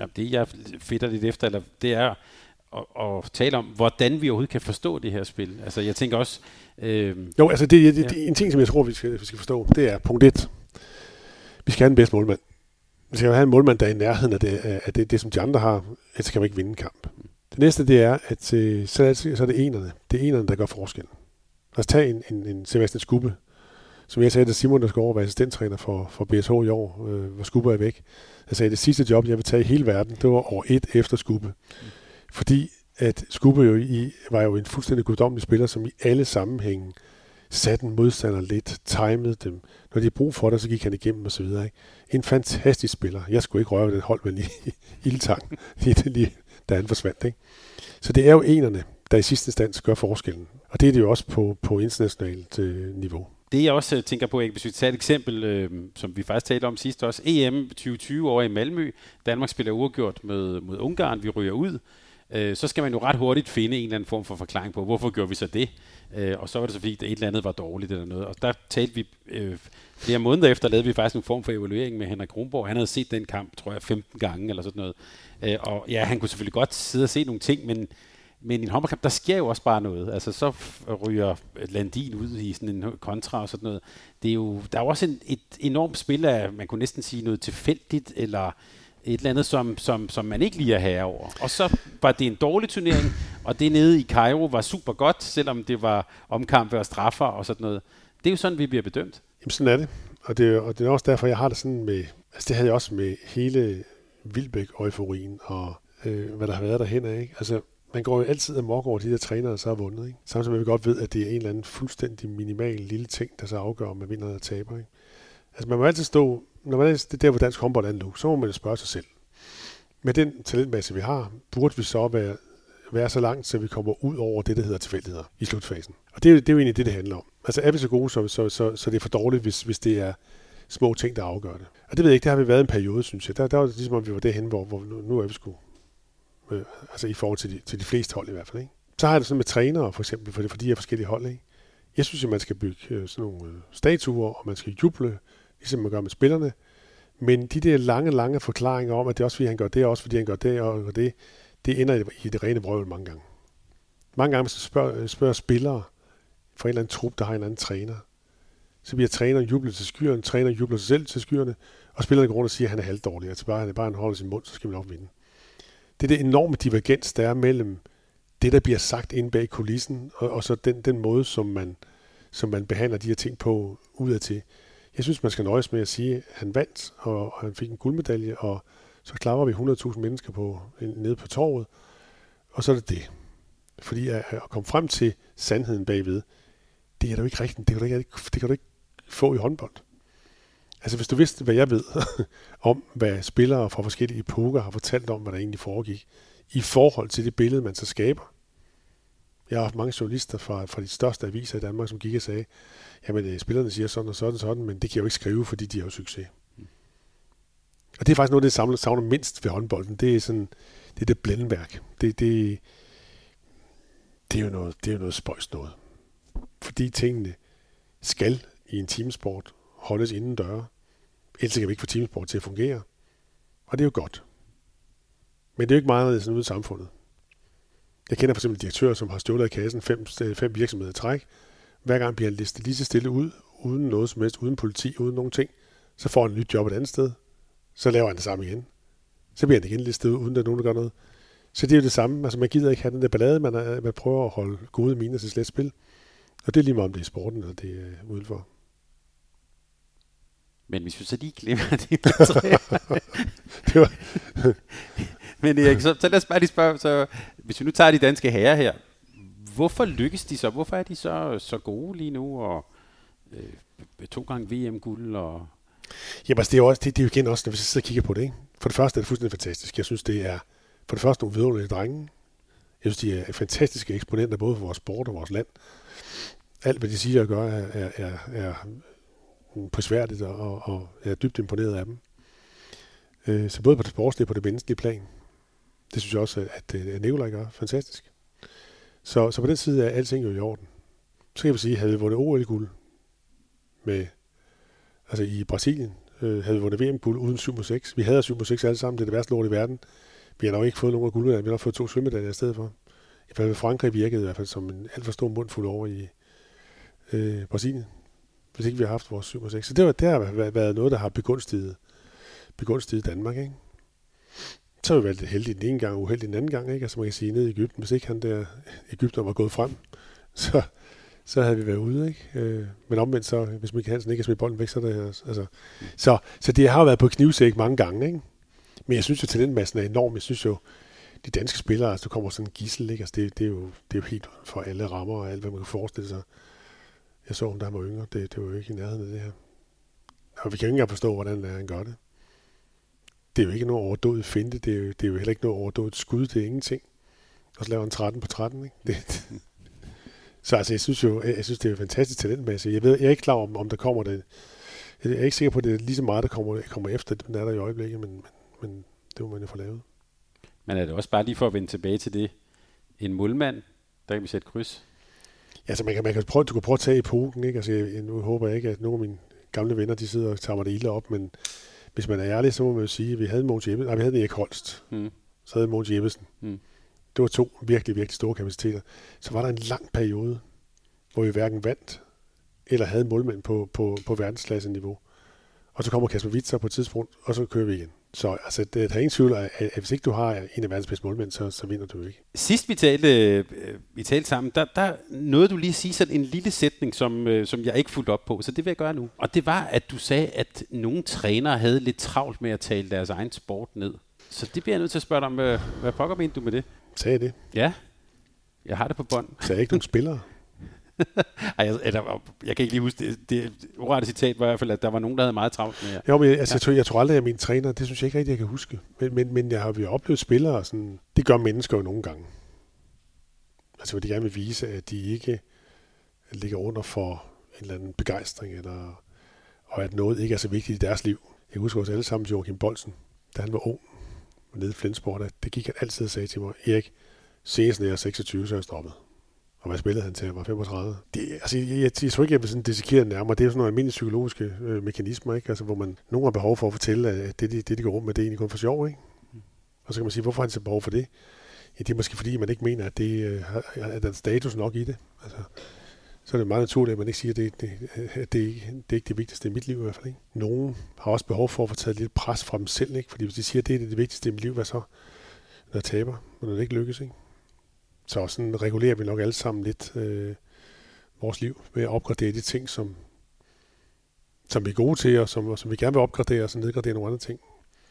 Speaker 2: Ja, det jeg fitter lidt efter, eller det er at, at tale om, hvordan vi overhovedet kan forstå det her spil. Altså jeg tænker også...
Speaker 3: Øh, jo, altså det, det, ja. det, en ting, som jeg tror, vi skal, vi skal forstå, det er punkt 1. Vi skal have den bedste målmand. Vi skal have en målmand, der er i nærheden af det, af det, det som de andre har, ellers kan vi ikke vinde en kamp. Det næste, det er, at øh, så er, det, så er det enerne. Det er enerne, der gør forskellen. Lad os tage en, en, en Sebastian Skubbe, som jeg sagde, det Simon, der skal over være assistenttræner for, for BSH i år, øh, hvor Skubbe er væk. Jeg sagde, det sidste job, jeg vil tage i hele verden, det var år et efter Skubbe. Fordi at Skubbe jo i, var jo en fuldstændig guddommelig spiller, som i alle sammenhænge satte en modstander lidt, timede dem. Når de havde brug for det, så gik han igennem og så videre. Ikke? En fantastisk spiller. Jeg skulle ikke røre den hold med lige ildtang, lige, lige, da han forsvandt. Ikke? Så det er jo enerne, der i sidste instans gør forskellen. Og det er det jo også på, på internationalt øh, niveau.
Speaker 2: Det jeg også øh, tænker på, hvis vi tager et eksempel, øh, som vi faktisk talte om sidst også, EM 2020 over i Malmø. Danmark spiller uafgjort med, mod Ungarn, vi ryger ud. Øh, så skal man jo ret hurtigt finde en eller anden form for forklaring på, hvorfor gjorde vi så det? Øh, og så var det så fordi, at et eller andet var dårligt eller noget. Og der talte vi øh, flere måneder efter, lavede vi faktisk en form for evaluering med Henrik Kronborg. Han havde set den kamp, tror jeg, 15 gange eller sådan noget. Øh, og ja, han kunne selvfølgelig godt sidde og se nogle ting, men men i en håndboldkamp, der sker jo også bare noget. Altså, så ryger Landin ud i sådan en kontra og sådan noget. Det er jo, der er jo også en, et enormt spil af, man kunne næsten sige noget tilfældigt, eller et eller andet, som, som, som man ikke lige er herre over. Og så var det en dårlig turnering, og det nede i Cairo var super godt, selvom det var omkampe og straffer og sådan noget. Det er jo sådan, vi bliver bedømt.
Speaker 3: Jamen sådan er det. Og det, og det er også derfor, jeg har det sådan med, altså det havde jeg også med hele Vilbæk euforien og øh, hvad der har været derhen af. Ikke? Altså, man går jo altid amok over de der trænere, der så har vundet. Ikke? Samtidig med, at vi godt ved, at det er en eller anden fuldstændig minimal lille ting, der så afgør, om man vinder eller taber. Ikke? Altså, man må altid stå, når man er det der, hvor dansk håndbold er nu, så må man jo spørge sig selv. Med den talentmasse, vi har, burde vi så være, være så langt, så vi kommer ud over det, der hedder tilfældigheder i slutfasen. Og det er, jo, det er jo egentlig det, det handler om. Altså er vi så gode, så, så, så, så det er for dårligt, hvis, hvis det er små ting, der afgør det. Og det ved jeg ikke, det har vi været en periode, synes jeg. Der, der var det ligesom, om vi var derhen, hvor, hvor nu, nu er vi sgu øh, altså i forhold til de, til de fleste hold i hvert fald. Ikke? Så har jeg det sådan med trænere, for eksempel, for, for de her forskellige hold. Ikke? Jeg synes, at man skal bygge øh, sådan nogle øh, statuer, og man skal juble, ligesom man gør med spillerne. Men de der lange, lange forklaringer om, at det er også fordi, han gør det, og også fordi han gør det, og det, det ender i det rene brøvel mange gange. Mange gange, hvis du spørger, spørger spillere fra en eller anden trup, der har en eller anden træner, så bliver træneren jublet til skyerne, træneren jubler sig selv til skyerne, og spillerne går rundt og siger, at han er halvdårlig. Altså bare, han er bare, han holder sin mund, så skal vi nok vinde det er det enorme divergens, der er mellem det, der bliver sagt inde bag kulissen, og, og så den, den måde, som man, som man behandler de her ting på udadtil. Jeg synes, man skal nøjes med at sige, at han vandt, og, og han fik en guldmedalje, og så klapper vi 100.000 mennesker på, nede på torvet, og så er det det. Fordi at, at komme frem til sandheden bagved, det er da ikke rigtigt. Det kan du ikke, det kan du ikke få i håndbold. Altså hvis du vidste, hvad jeg ved om, hvad spillere fra forskellige epoker har fortalt om, hvad der egentlig foregik, i forhold til det billede, man så skaber. Jeg har haft mange journalister fra, fra de største aviser i Danmark, som gik og sagde, jamen øh, spillerne siger sådan og sådan og sådan, men det kan jeg jo ikke skrive, fordi de har jo succes. Og det er faktisk noget, det savner, savner mindst ved håndbolden. Det er sådan, det er det blændværk. Det, det, det, er jo noget, det er jo noget spøjst noget. Fordi tingene skal i en teamsport holdes inden døre. Ellers kan vi ikke få teamsport til at fungere. Og det er jo godt. Men det er jo ikke meget anderledes ude i samfundet. Jeg kender for eksempel direktører, som har stjålet af kassen fem, øh, fem virksomheder i træk. Hver gang bliver han listet lige så stille ud, uden noget som helst, uden politi, uden nogen ting. Så får han et nyt job et andet sted. Så laver han det samme igen. Så bliver han igen listet ud, uden der nogen, der gør noget. Så det er jo det samme. Altså, man gider ikke have den der ballade, man, er, man prøver at holde gode miner til slet spil. Og det er lige meget, om det er sporten, eller det er øh, udenfor.
Speaker 2: Men hvis vi så lige glemmer de det var... Men Erik, så, så lad os bare lige spørge, så, hvis vi nu tager de danske herrer her, hvorfor lykkes de så? Hvorfor er de så, så gode lige nu, og øh, to gange VM-guld? Og...
Speaker 3: Jamen altså, det er jo, også, det, det er jo igen også, når vi sidder og kigger på det. Ikke? For det første er det fuldstændig fantastisk. Jeg synes, det er for det første nogle vidunderlige drenge. Jeg synes, de er fantastiske eksponenter, både for vores sport og vores land. Alt, hvad de siger og gør, er, er, er, er prisværdigt, og, og, og jeg er dybt imponeret af dem. Øh, så både på det sportslige og på det menneskelige plan. Det synes jeg også, at, øh, at Nikolaj gør fantastisk. Så, så på den side er alting jo i orden. Så kan vi sige, at havde vi vundet OL-guld med, altså i Brasilien, øh, havde vi vundet VM-guld uden 7 6. Vi havde 7 6 alle sammen, det er det værste lort i verden. Vi har nok ikke fået nogen af guldmedaljer, vi har nok fået to svømmedaljer i stedet for. I hvert fald Frankrig virkede i hvert fald som en alt for stor mundfuld over i øh, Brasilien hvis ikke vi har haft vores 7 og 6. Så det, var, det har været noget, der har begunstiget, begunstiget Danmark. Ikke? Så har vi været heldige den ene gang, og uheldige den anden gang. Ikke? Altså man kan sige, ned i Ægypten, hvis ikke han der Ægypter var gået frem, så, så havde vi været ude. Ikke? Øh, men omvendt så, hvis Michael Hansen ikke har smidt bolden væk, så er det altså, så, så det har været på knivsæk mange gange. Ikke? Men jeg synes jo, talentmassen er enorm. Jeg synes jo, de danske spillere, altså du kommer sådan en gissel, ikke? Altså, det, det, er jo, det er jo helt for alle rammer og alt, hvad man kan forestille sig jeg så ham, da han var yngre. Det, det var jo ikke i nærheden af det her. Og vi kan jo ikke engang forstå, hvordan han gør det. Det er jo ikke noget overdået finte. Det er, jo, det er jo heller ikke noget overdået skud. Det er ingenting. Og så laver han 13 på 13. Ikke? Det, så altså, jeg synes jo, jeg synes, det er jo fantastisk talentmasse. Jeg, ved, jeg er ikke klar om, om der kommer det. Jeg er ikke sikker på, at det er lige så meget, der kommer, kommer efter, den er der i øjeblikket, men, men, men det må man jo få lavet.
Speaker 2: Men er det også bare lige for at vende tilbage til det, en målmand, der kan vi sætte kryds,
Speaker 3: Altså, man kan, man kan prøve, du kan prøve at tage epoken, ikke? Altså, jeg, nu håber jeg ikke, at nogle af mine gamle venner, de sidder og tager mig det ilde op, men hvis man er ærlig, så må man jo sige, at vi havde Mogens Jeppesen, nej, vi havde Erik Holst, mm. så havde Mogens Jeppesen. Mm. Det var to virkelig, virkelig store kapaciteter. Så var der en lang periode, hvor vi hverken vandt, eller havde målmænd på, på, på verdensklasse niveau. Og så kommer Kasper Witzer på et tidspunkt, og så kører vi igen. Så altså, det, der er ingen tvivl, at, at hvis ikke du har en af verdens bedste målmænd, så, så vinder du ikke.
Speaker 2: Sidst vi talte, øh, vi talte sammen, der, der nåede du lige at sige sådan en lille sætning, som, øh, som jeg ikke fulgte op på, så det vil jeg gøre nu. Og det var, at du sagde, at nogle trænere havde lidt travlt med at tale deres egen sport ned. Så det bliver jeg nødt til at spørge dig om, hvad, hvad pokker mente du med det?
Speaker 3: Sagde jeg det?
Speaker 2: Ja, jeg har det på bånd.
Speaker 3: Sagde jeg ikke nogen spillere?
Speaker 2: Ej, jeg, eller, jeg kan ikke lige huske det. Det orette citat var i hvert fald, at der var nogen, der havde meget travlt med jer.
Speaker 3: Jo, men altså, ja. jeg, tror, jeg tror aldrig, at min træner, det synes jeg ikke rigtig, jeg kan huske. Men, men, men jeg har jo oplevet spillere, sådan, det gør mennesker jo nogle gange. Altså, hvor de gerne vil vise, at de ikke ligger under for en eller anden begejstring, eller, og at noget ikke er så vigtigt i deres liv. Jeg husker også alle sammen Joachim Bolsen, da han var ung, nede i Flensborg, der, det gik han altid og sagde til mig, Erik, senest når jeg er 26, så er jeg stoppet. Og hvad spillede han til? Han var 35. Det, altså, jeg, jeg, jeg tror ikke, jeg vil sådan dissekere nærmere. Det er jo sådan nogle almindelige psykologiske øh, mekanismer, ikke? Altså, hvor man nogen har behov for at fortælle, at det, det, det de går rundt med, det er egentlig kun for sjov. Ikke? Og så kan man sige, hvorfor har han så behov for det? Ja, det er måske fordi, man ikke mener, at det øh, er den status nok i det. Altså, så er det meget naturligt, at man ikke siger, at det, det, det, det, er, det er ikke det vigtigste i mit liv i hvert fald. Ikke? Nogen har også behov for at få taget lidt pres fra dem selv, ikke? fordi hvis de siger, at det er det vigtigste i mit liv, hvad så, når jeg taber, når det ikke lykkes? Ikke? Så sådan regulerer vi nok alle sammen lidt øh, vores liv ved at opgradere de ting, som, som vi er gode til, og som, og som vi gerne vil opgradere, og så nedgradere nogle andre ting.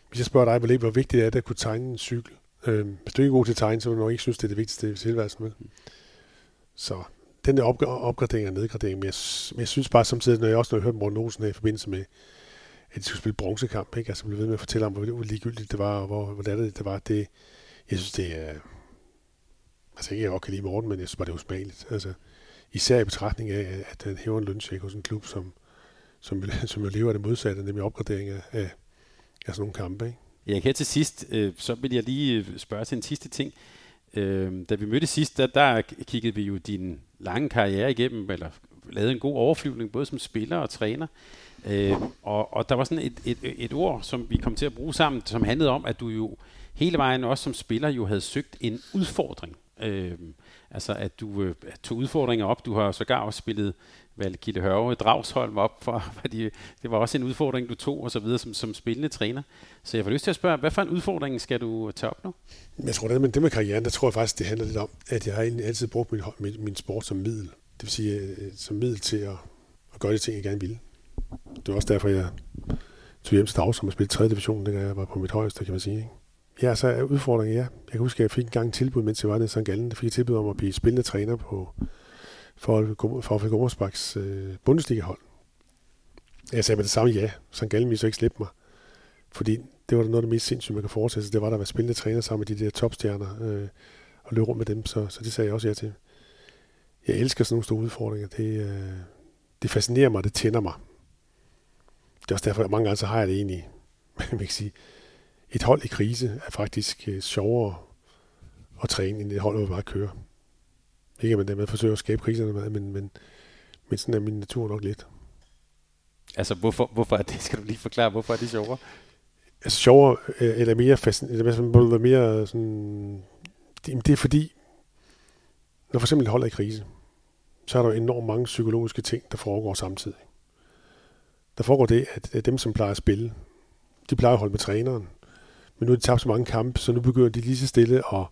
Speaker 3: Hvis jeg spørger dig, hvor, hvor vigtigt er det at kunne tegne en cykel? Øh, hvis du ikke er god til at tegne, så vil du nok ikke synes, det er det vigtigste i tilværelsen. Vel? Så den der op, opgradering og nedgradering, men jeg, men jeg synes bare samtidig, når jeg også når jeg hørte Morten Olsen her i forbindelse med, at de skulle spille bronzekamp, ikke? altså blev ved med at fortælle om, hvor ligegyldigt det var, og hvor, hvor det, det var, det, jeg synes, det er, altså ikke, jeg godt kan lide Morten, men jeg synes bare, det er usmageligt. Altså, især i betragtning af, at han hæver en lønsjek hos en klub, som, som, som jo lever af det modsatte, nemlig opgradering af, af, af sådan nogle kampe. Ikke?
Speaker 2: Ja, her til sidst, øh, så vil jeg lige øh, spørge til en sidste ting. Øh, da vi mødte sidst, der, der kiggede vi jo din lange karriere igennem, eller lavede en god overflyvning, både som spiller og træner. Øh, og, og der var sådan et, et, et ord, som vi kom til at bruge sammen, som handlede om, at du jo hele vejen også som spiller jo havde søgt en udfordring. Øh, altså at du øh, tog udfordringer op. Du har sågar også spillet Valgilde Hørve Dragsholm op, for, fordi det var også en udfordring, du tog og så videre som, som spillende træner. Så jeg får lyst til at spørge, hvad for en udfordring skal du tage op nu?
Speaker 3: Jeg tror, det med, det med karrieren, der tror jeg faktisk, det handler lidt om, at jeg har altid brugt min, min, min sport som middel. Det vil sige, øh, som middel til at, at gøre de ting, jeg gerne ville. Det var også derfor, jeg tog hjem til Dragsholm og spillede 3. division, da jeg var på mit højeste, kan man sige. Ikke? Ja, så er udfordringen, ja. Jeg kan huske, at jeg fik en gang tilbud, mens jeg var nede i St. Gallen. Der fik et tilbud om at blive spillende træner på for, for Gommersbachs øh, Bundesliga-hold. Jeg sagde med det samme ja. St. Gallen ville så ikke slippe mig. Fordi det var noget af det mest sindssyge, man kan forestille sig. Det var der at være spillende træner sammen med de der topstjerner øh, og løbe rundt med dem. Så, så det sagde jeg også ja til. Jeg elsker sådan nogle store udfordringer. Det, øh, det fascinerer mig, det tænder mig. Det er også derfor, at mange gange så har jeg det egentlig, man kan sige, et hold i krise er faktisk øh, sjovere at træne, end et hold, hvor vi bare kører. Ikke at man dermed forsøger at skabe kriserne med, men, men, men sådan er min natur nok lidt.
Speaker 2: Altså, hvorfor, hvorfor er det? Skal du lige forklare, hvorfor er det sjovere?
Speaker 3: Altså, sjovere, øh, eller mere fascinerende, eller mere sådan... Det, det er fordi, når for eksempel et hold er i krise, så er der enormt mange psykologiske ting, der foregår samtidig. Der foregår det, at dem, som plejer at spille, de plejer at holde med træneren. Men nu har de tabt så mange kampe, så nu begynder de lige så stille at,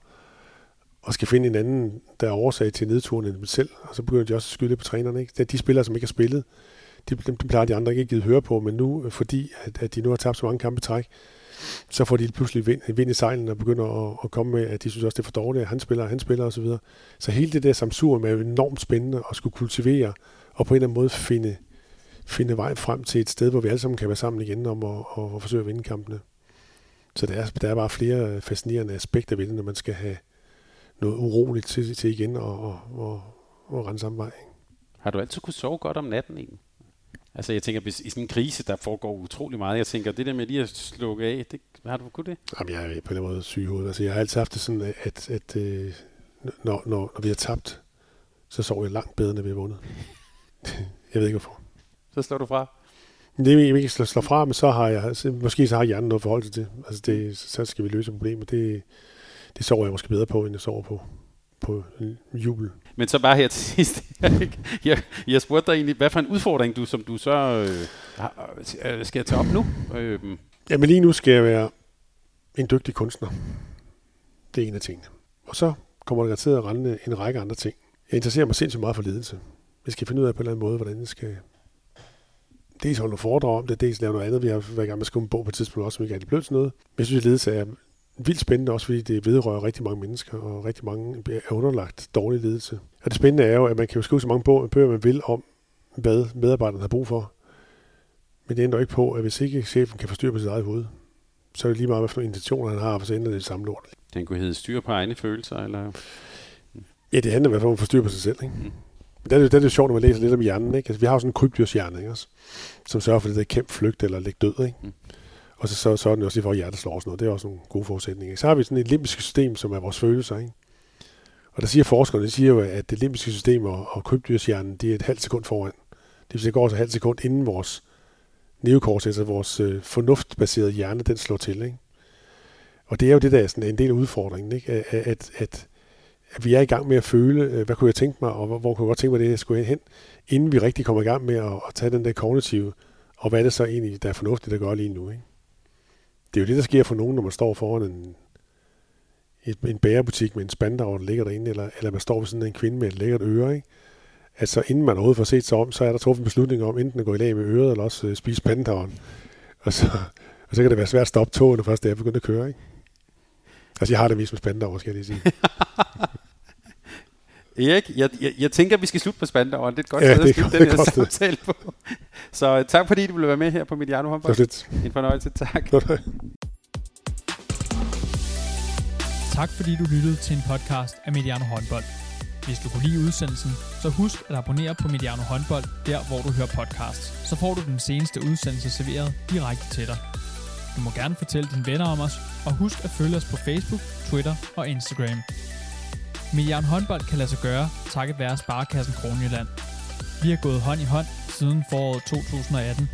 Speaker 3: at skal finde en anden, der er årsag til nedturen end dem selv. Og så begynder de også at skylde på trænerne. Ikke? De spillere, som ikke har spillet, de, dem, dem plejer de andre ikke at give høre på, men nu, øh, fordi at, at de nu har tabt så mange kampe træk, så får de pludselig vind, vind i sejlen og begynder at, at komme med, at de synes også, det er for dårligt, at han spiller, han spiller osv. Så, så hele det der samsur er jo enormt spændende at skulle kultivere og på en eller anden måde finde, finde vej frem til et sted, hvor vi alle sammen kan være sammen igen om at, at, at forsøge at vinde kampene. Så der er, der er bare flere fascinerende aspekter ved det, når man skal have noget uroligt til, til igen og, og, og, og rende samme vej.
Speaker 2: Har du altid kunne sove godt om natten egentlig? Altså jeg tænker, hvis i sådan en krise, der foregår utrolig meget, jeg tænker, det der med lige at slukke af, det, har du kunnet det?
Speaker 3: Jamen jeg er på den måde syg i hovedet. Altså jeg har altid haft det sådan, at, at, at øh, når, når, når vi har tabt, så sover jeg langt bedre, når vi har vundet. jeg ved ikke hvorfor.
Speaker 2: Så slår du fra?
Speaker 3: Det er ikke slå, slå fra, men så har jeg, måske så har hjernen noget forhold til det. Altså det, så skal vi løse problemet. Det, det sover jeg måske bedre på, end jeg sover på, på jubel.
Speaker 2: Men så bare her til sidst. jeg, jeg spurgte dig egentlig, hvad for en udfordring du, som du så øh, øh skal tage op nu? Øh.
Speaker 3: Jamen lige nu skal jeg være en dygtig kunstner. Det er en af tingene. Og så kommer der til at rende en række andre ting. Jeg interesserer mig sindssygt meget for ledelse. Jeg skal finde ud af på en eller anden måde, hvordan jeg skal dels holde nogle foredrag om det, dels lave noget andet. Vi har været i gang med at skrive en bog på et tidspunkt også, som ikke rigtig blev til noget. Men jeg synes, at ledelse er vildt spændende også, fordi det vedrører rigtig mange mennesker, og rigtig mange er underlagt dårlig ledelse. Og det spændende er jo, at man kan jo skrive så mange bøger, man vil om, hvad medarbejderne har brug for. Men det ændrer ikke på, at hvis ikke chefen kan forstyrre på sit eget hoved, så er det lige meget, hvilke intentioner han har, for så ændrer det samme lort.
Speaker 2: Den kunne hedde styr på egne følelser, eller?
Speaker 3: Ja, det handler i hvert fald om at forstyrre på sig selv. Ikke? Mm. Men det er, det, det er sjovt, når man læser lidt om hjernen. Ikke? Altså, vi har jo sådan en krybdyrshjerne, ikke? Også, som sørger for det der kæmpe flygt eller lægge død. Ikke? Mm. Og så, så, så er den også lige for, at hjertet slår og sådan noget. Det er også nogle gode forudsætninger. Så har vi sådan et limbisk system, som er vores følelser. Ikke? Og der siger forskerne, de siger jo, at det limbiske system og, og krybdyrshjernen, de er et halvt sekund foran. Det vil sige, det går også et halvt sekund inden vores neokortex, altså vores øh, fornuftbaserede hjerne, den slår til. Ikke? Og det er jo det, der er sådan en del af udfordringen, ikke? At, at, at, at vi er i gang med at føle, øh, hvad kunne jeg tænke mig, og hvor, hvor kunne jeg godt tænke mig, det jeg skulle hen, inden vi rigtig kommer i gang med at, at tage den der kognitive, og hvad er det så egentlig, der er fornuftigt at gøre lige nu. Ikke? Det er jo det, der sker for nogen, når man står foran en, en bærebutik med en spandau, der ligger derinde, eller, eller man står ved sådan en kvinde med et lækkert øre, ikke? Altså inden man overhovedet får set sig om, så er der truffet en beslutning om enten at gå i lag med øret, eller også øh, spise spandaueren. Og så, og så kan det være svært at stoppe togene først, da jeg begynder at køre, ikke? Altså jeg har det vist med spandauer, skal jeg lige sige.
Speaker 2: Erik, jeg, jeg, jeg tænker, at vi skal slutte på Spandaueren. Det er et godt ja, sted at slutte den her samtale på. Så uh, tak fordi du ville være med her på Mediano Håndbold.
Speaker 3: Det
Speaker 2: En fornøjelse. Tak.
Speaker 1: Tak fordi du lyttede til en podcast af Mediano Håndbold. Hvis du kunne lide udsendelsen, så husk at abonnere på Mediano Håndbold, der hvor du hører podcasts. Så får du den seneste udsendelse serveret direkte til dig. Du må gerne fortælle dine venner om os, og husk at følge os på Facebook, Twitter og Instagram. Mediano Håndbold kan lade sig gøre, takket være Sparkassen Kronjylland. Vi har gået hånd i hånd siden foråret 2018.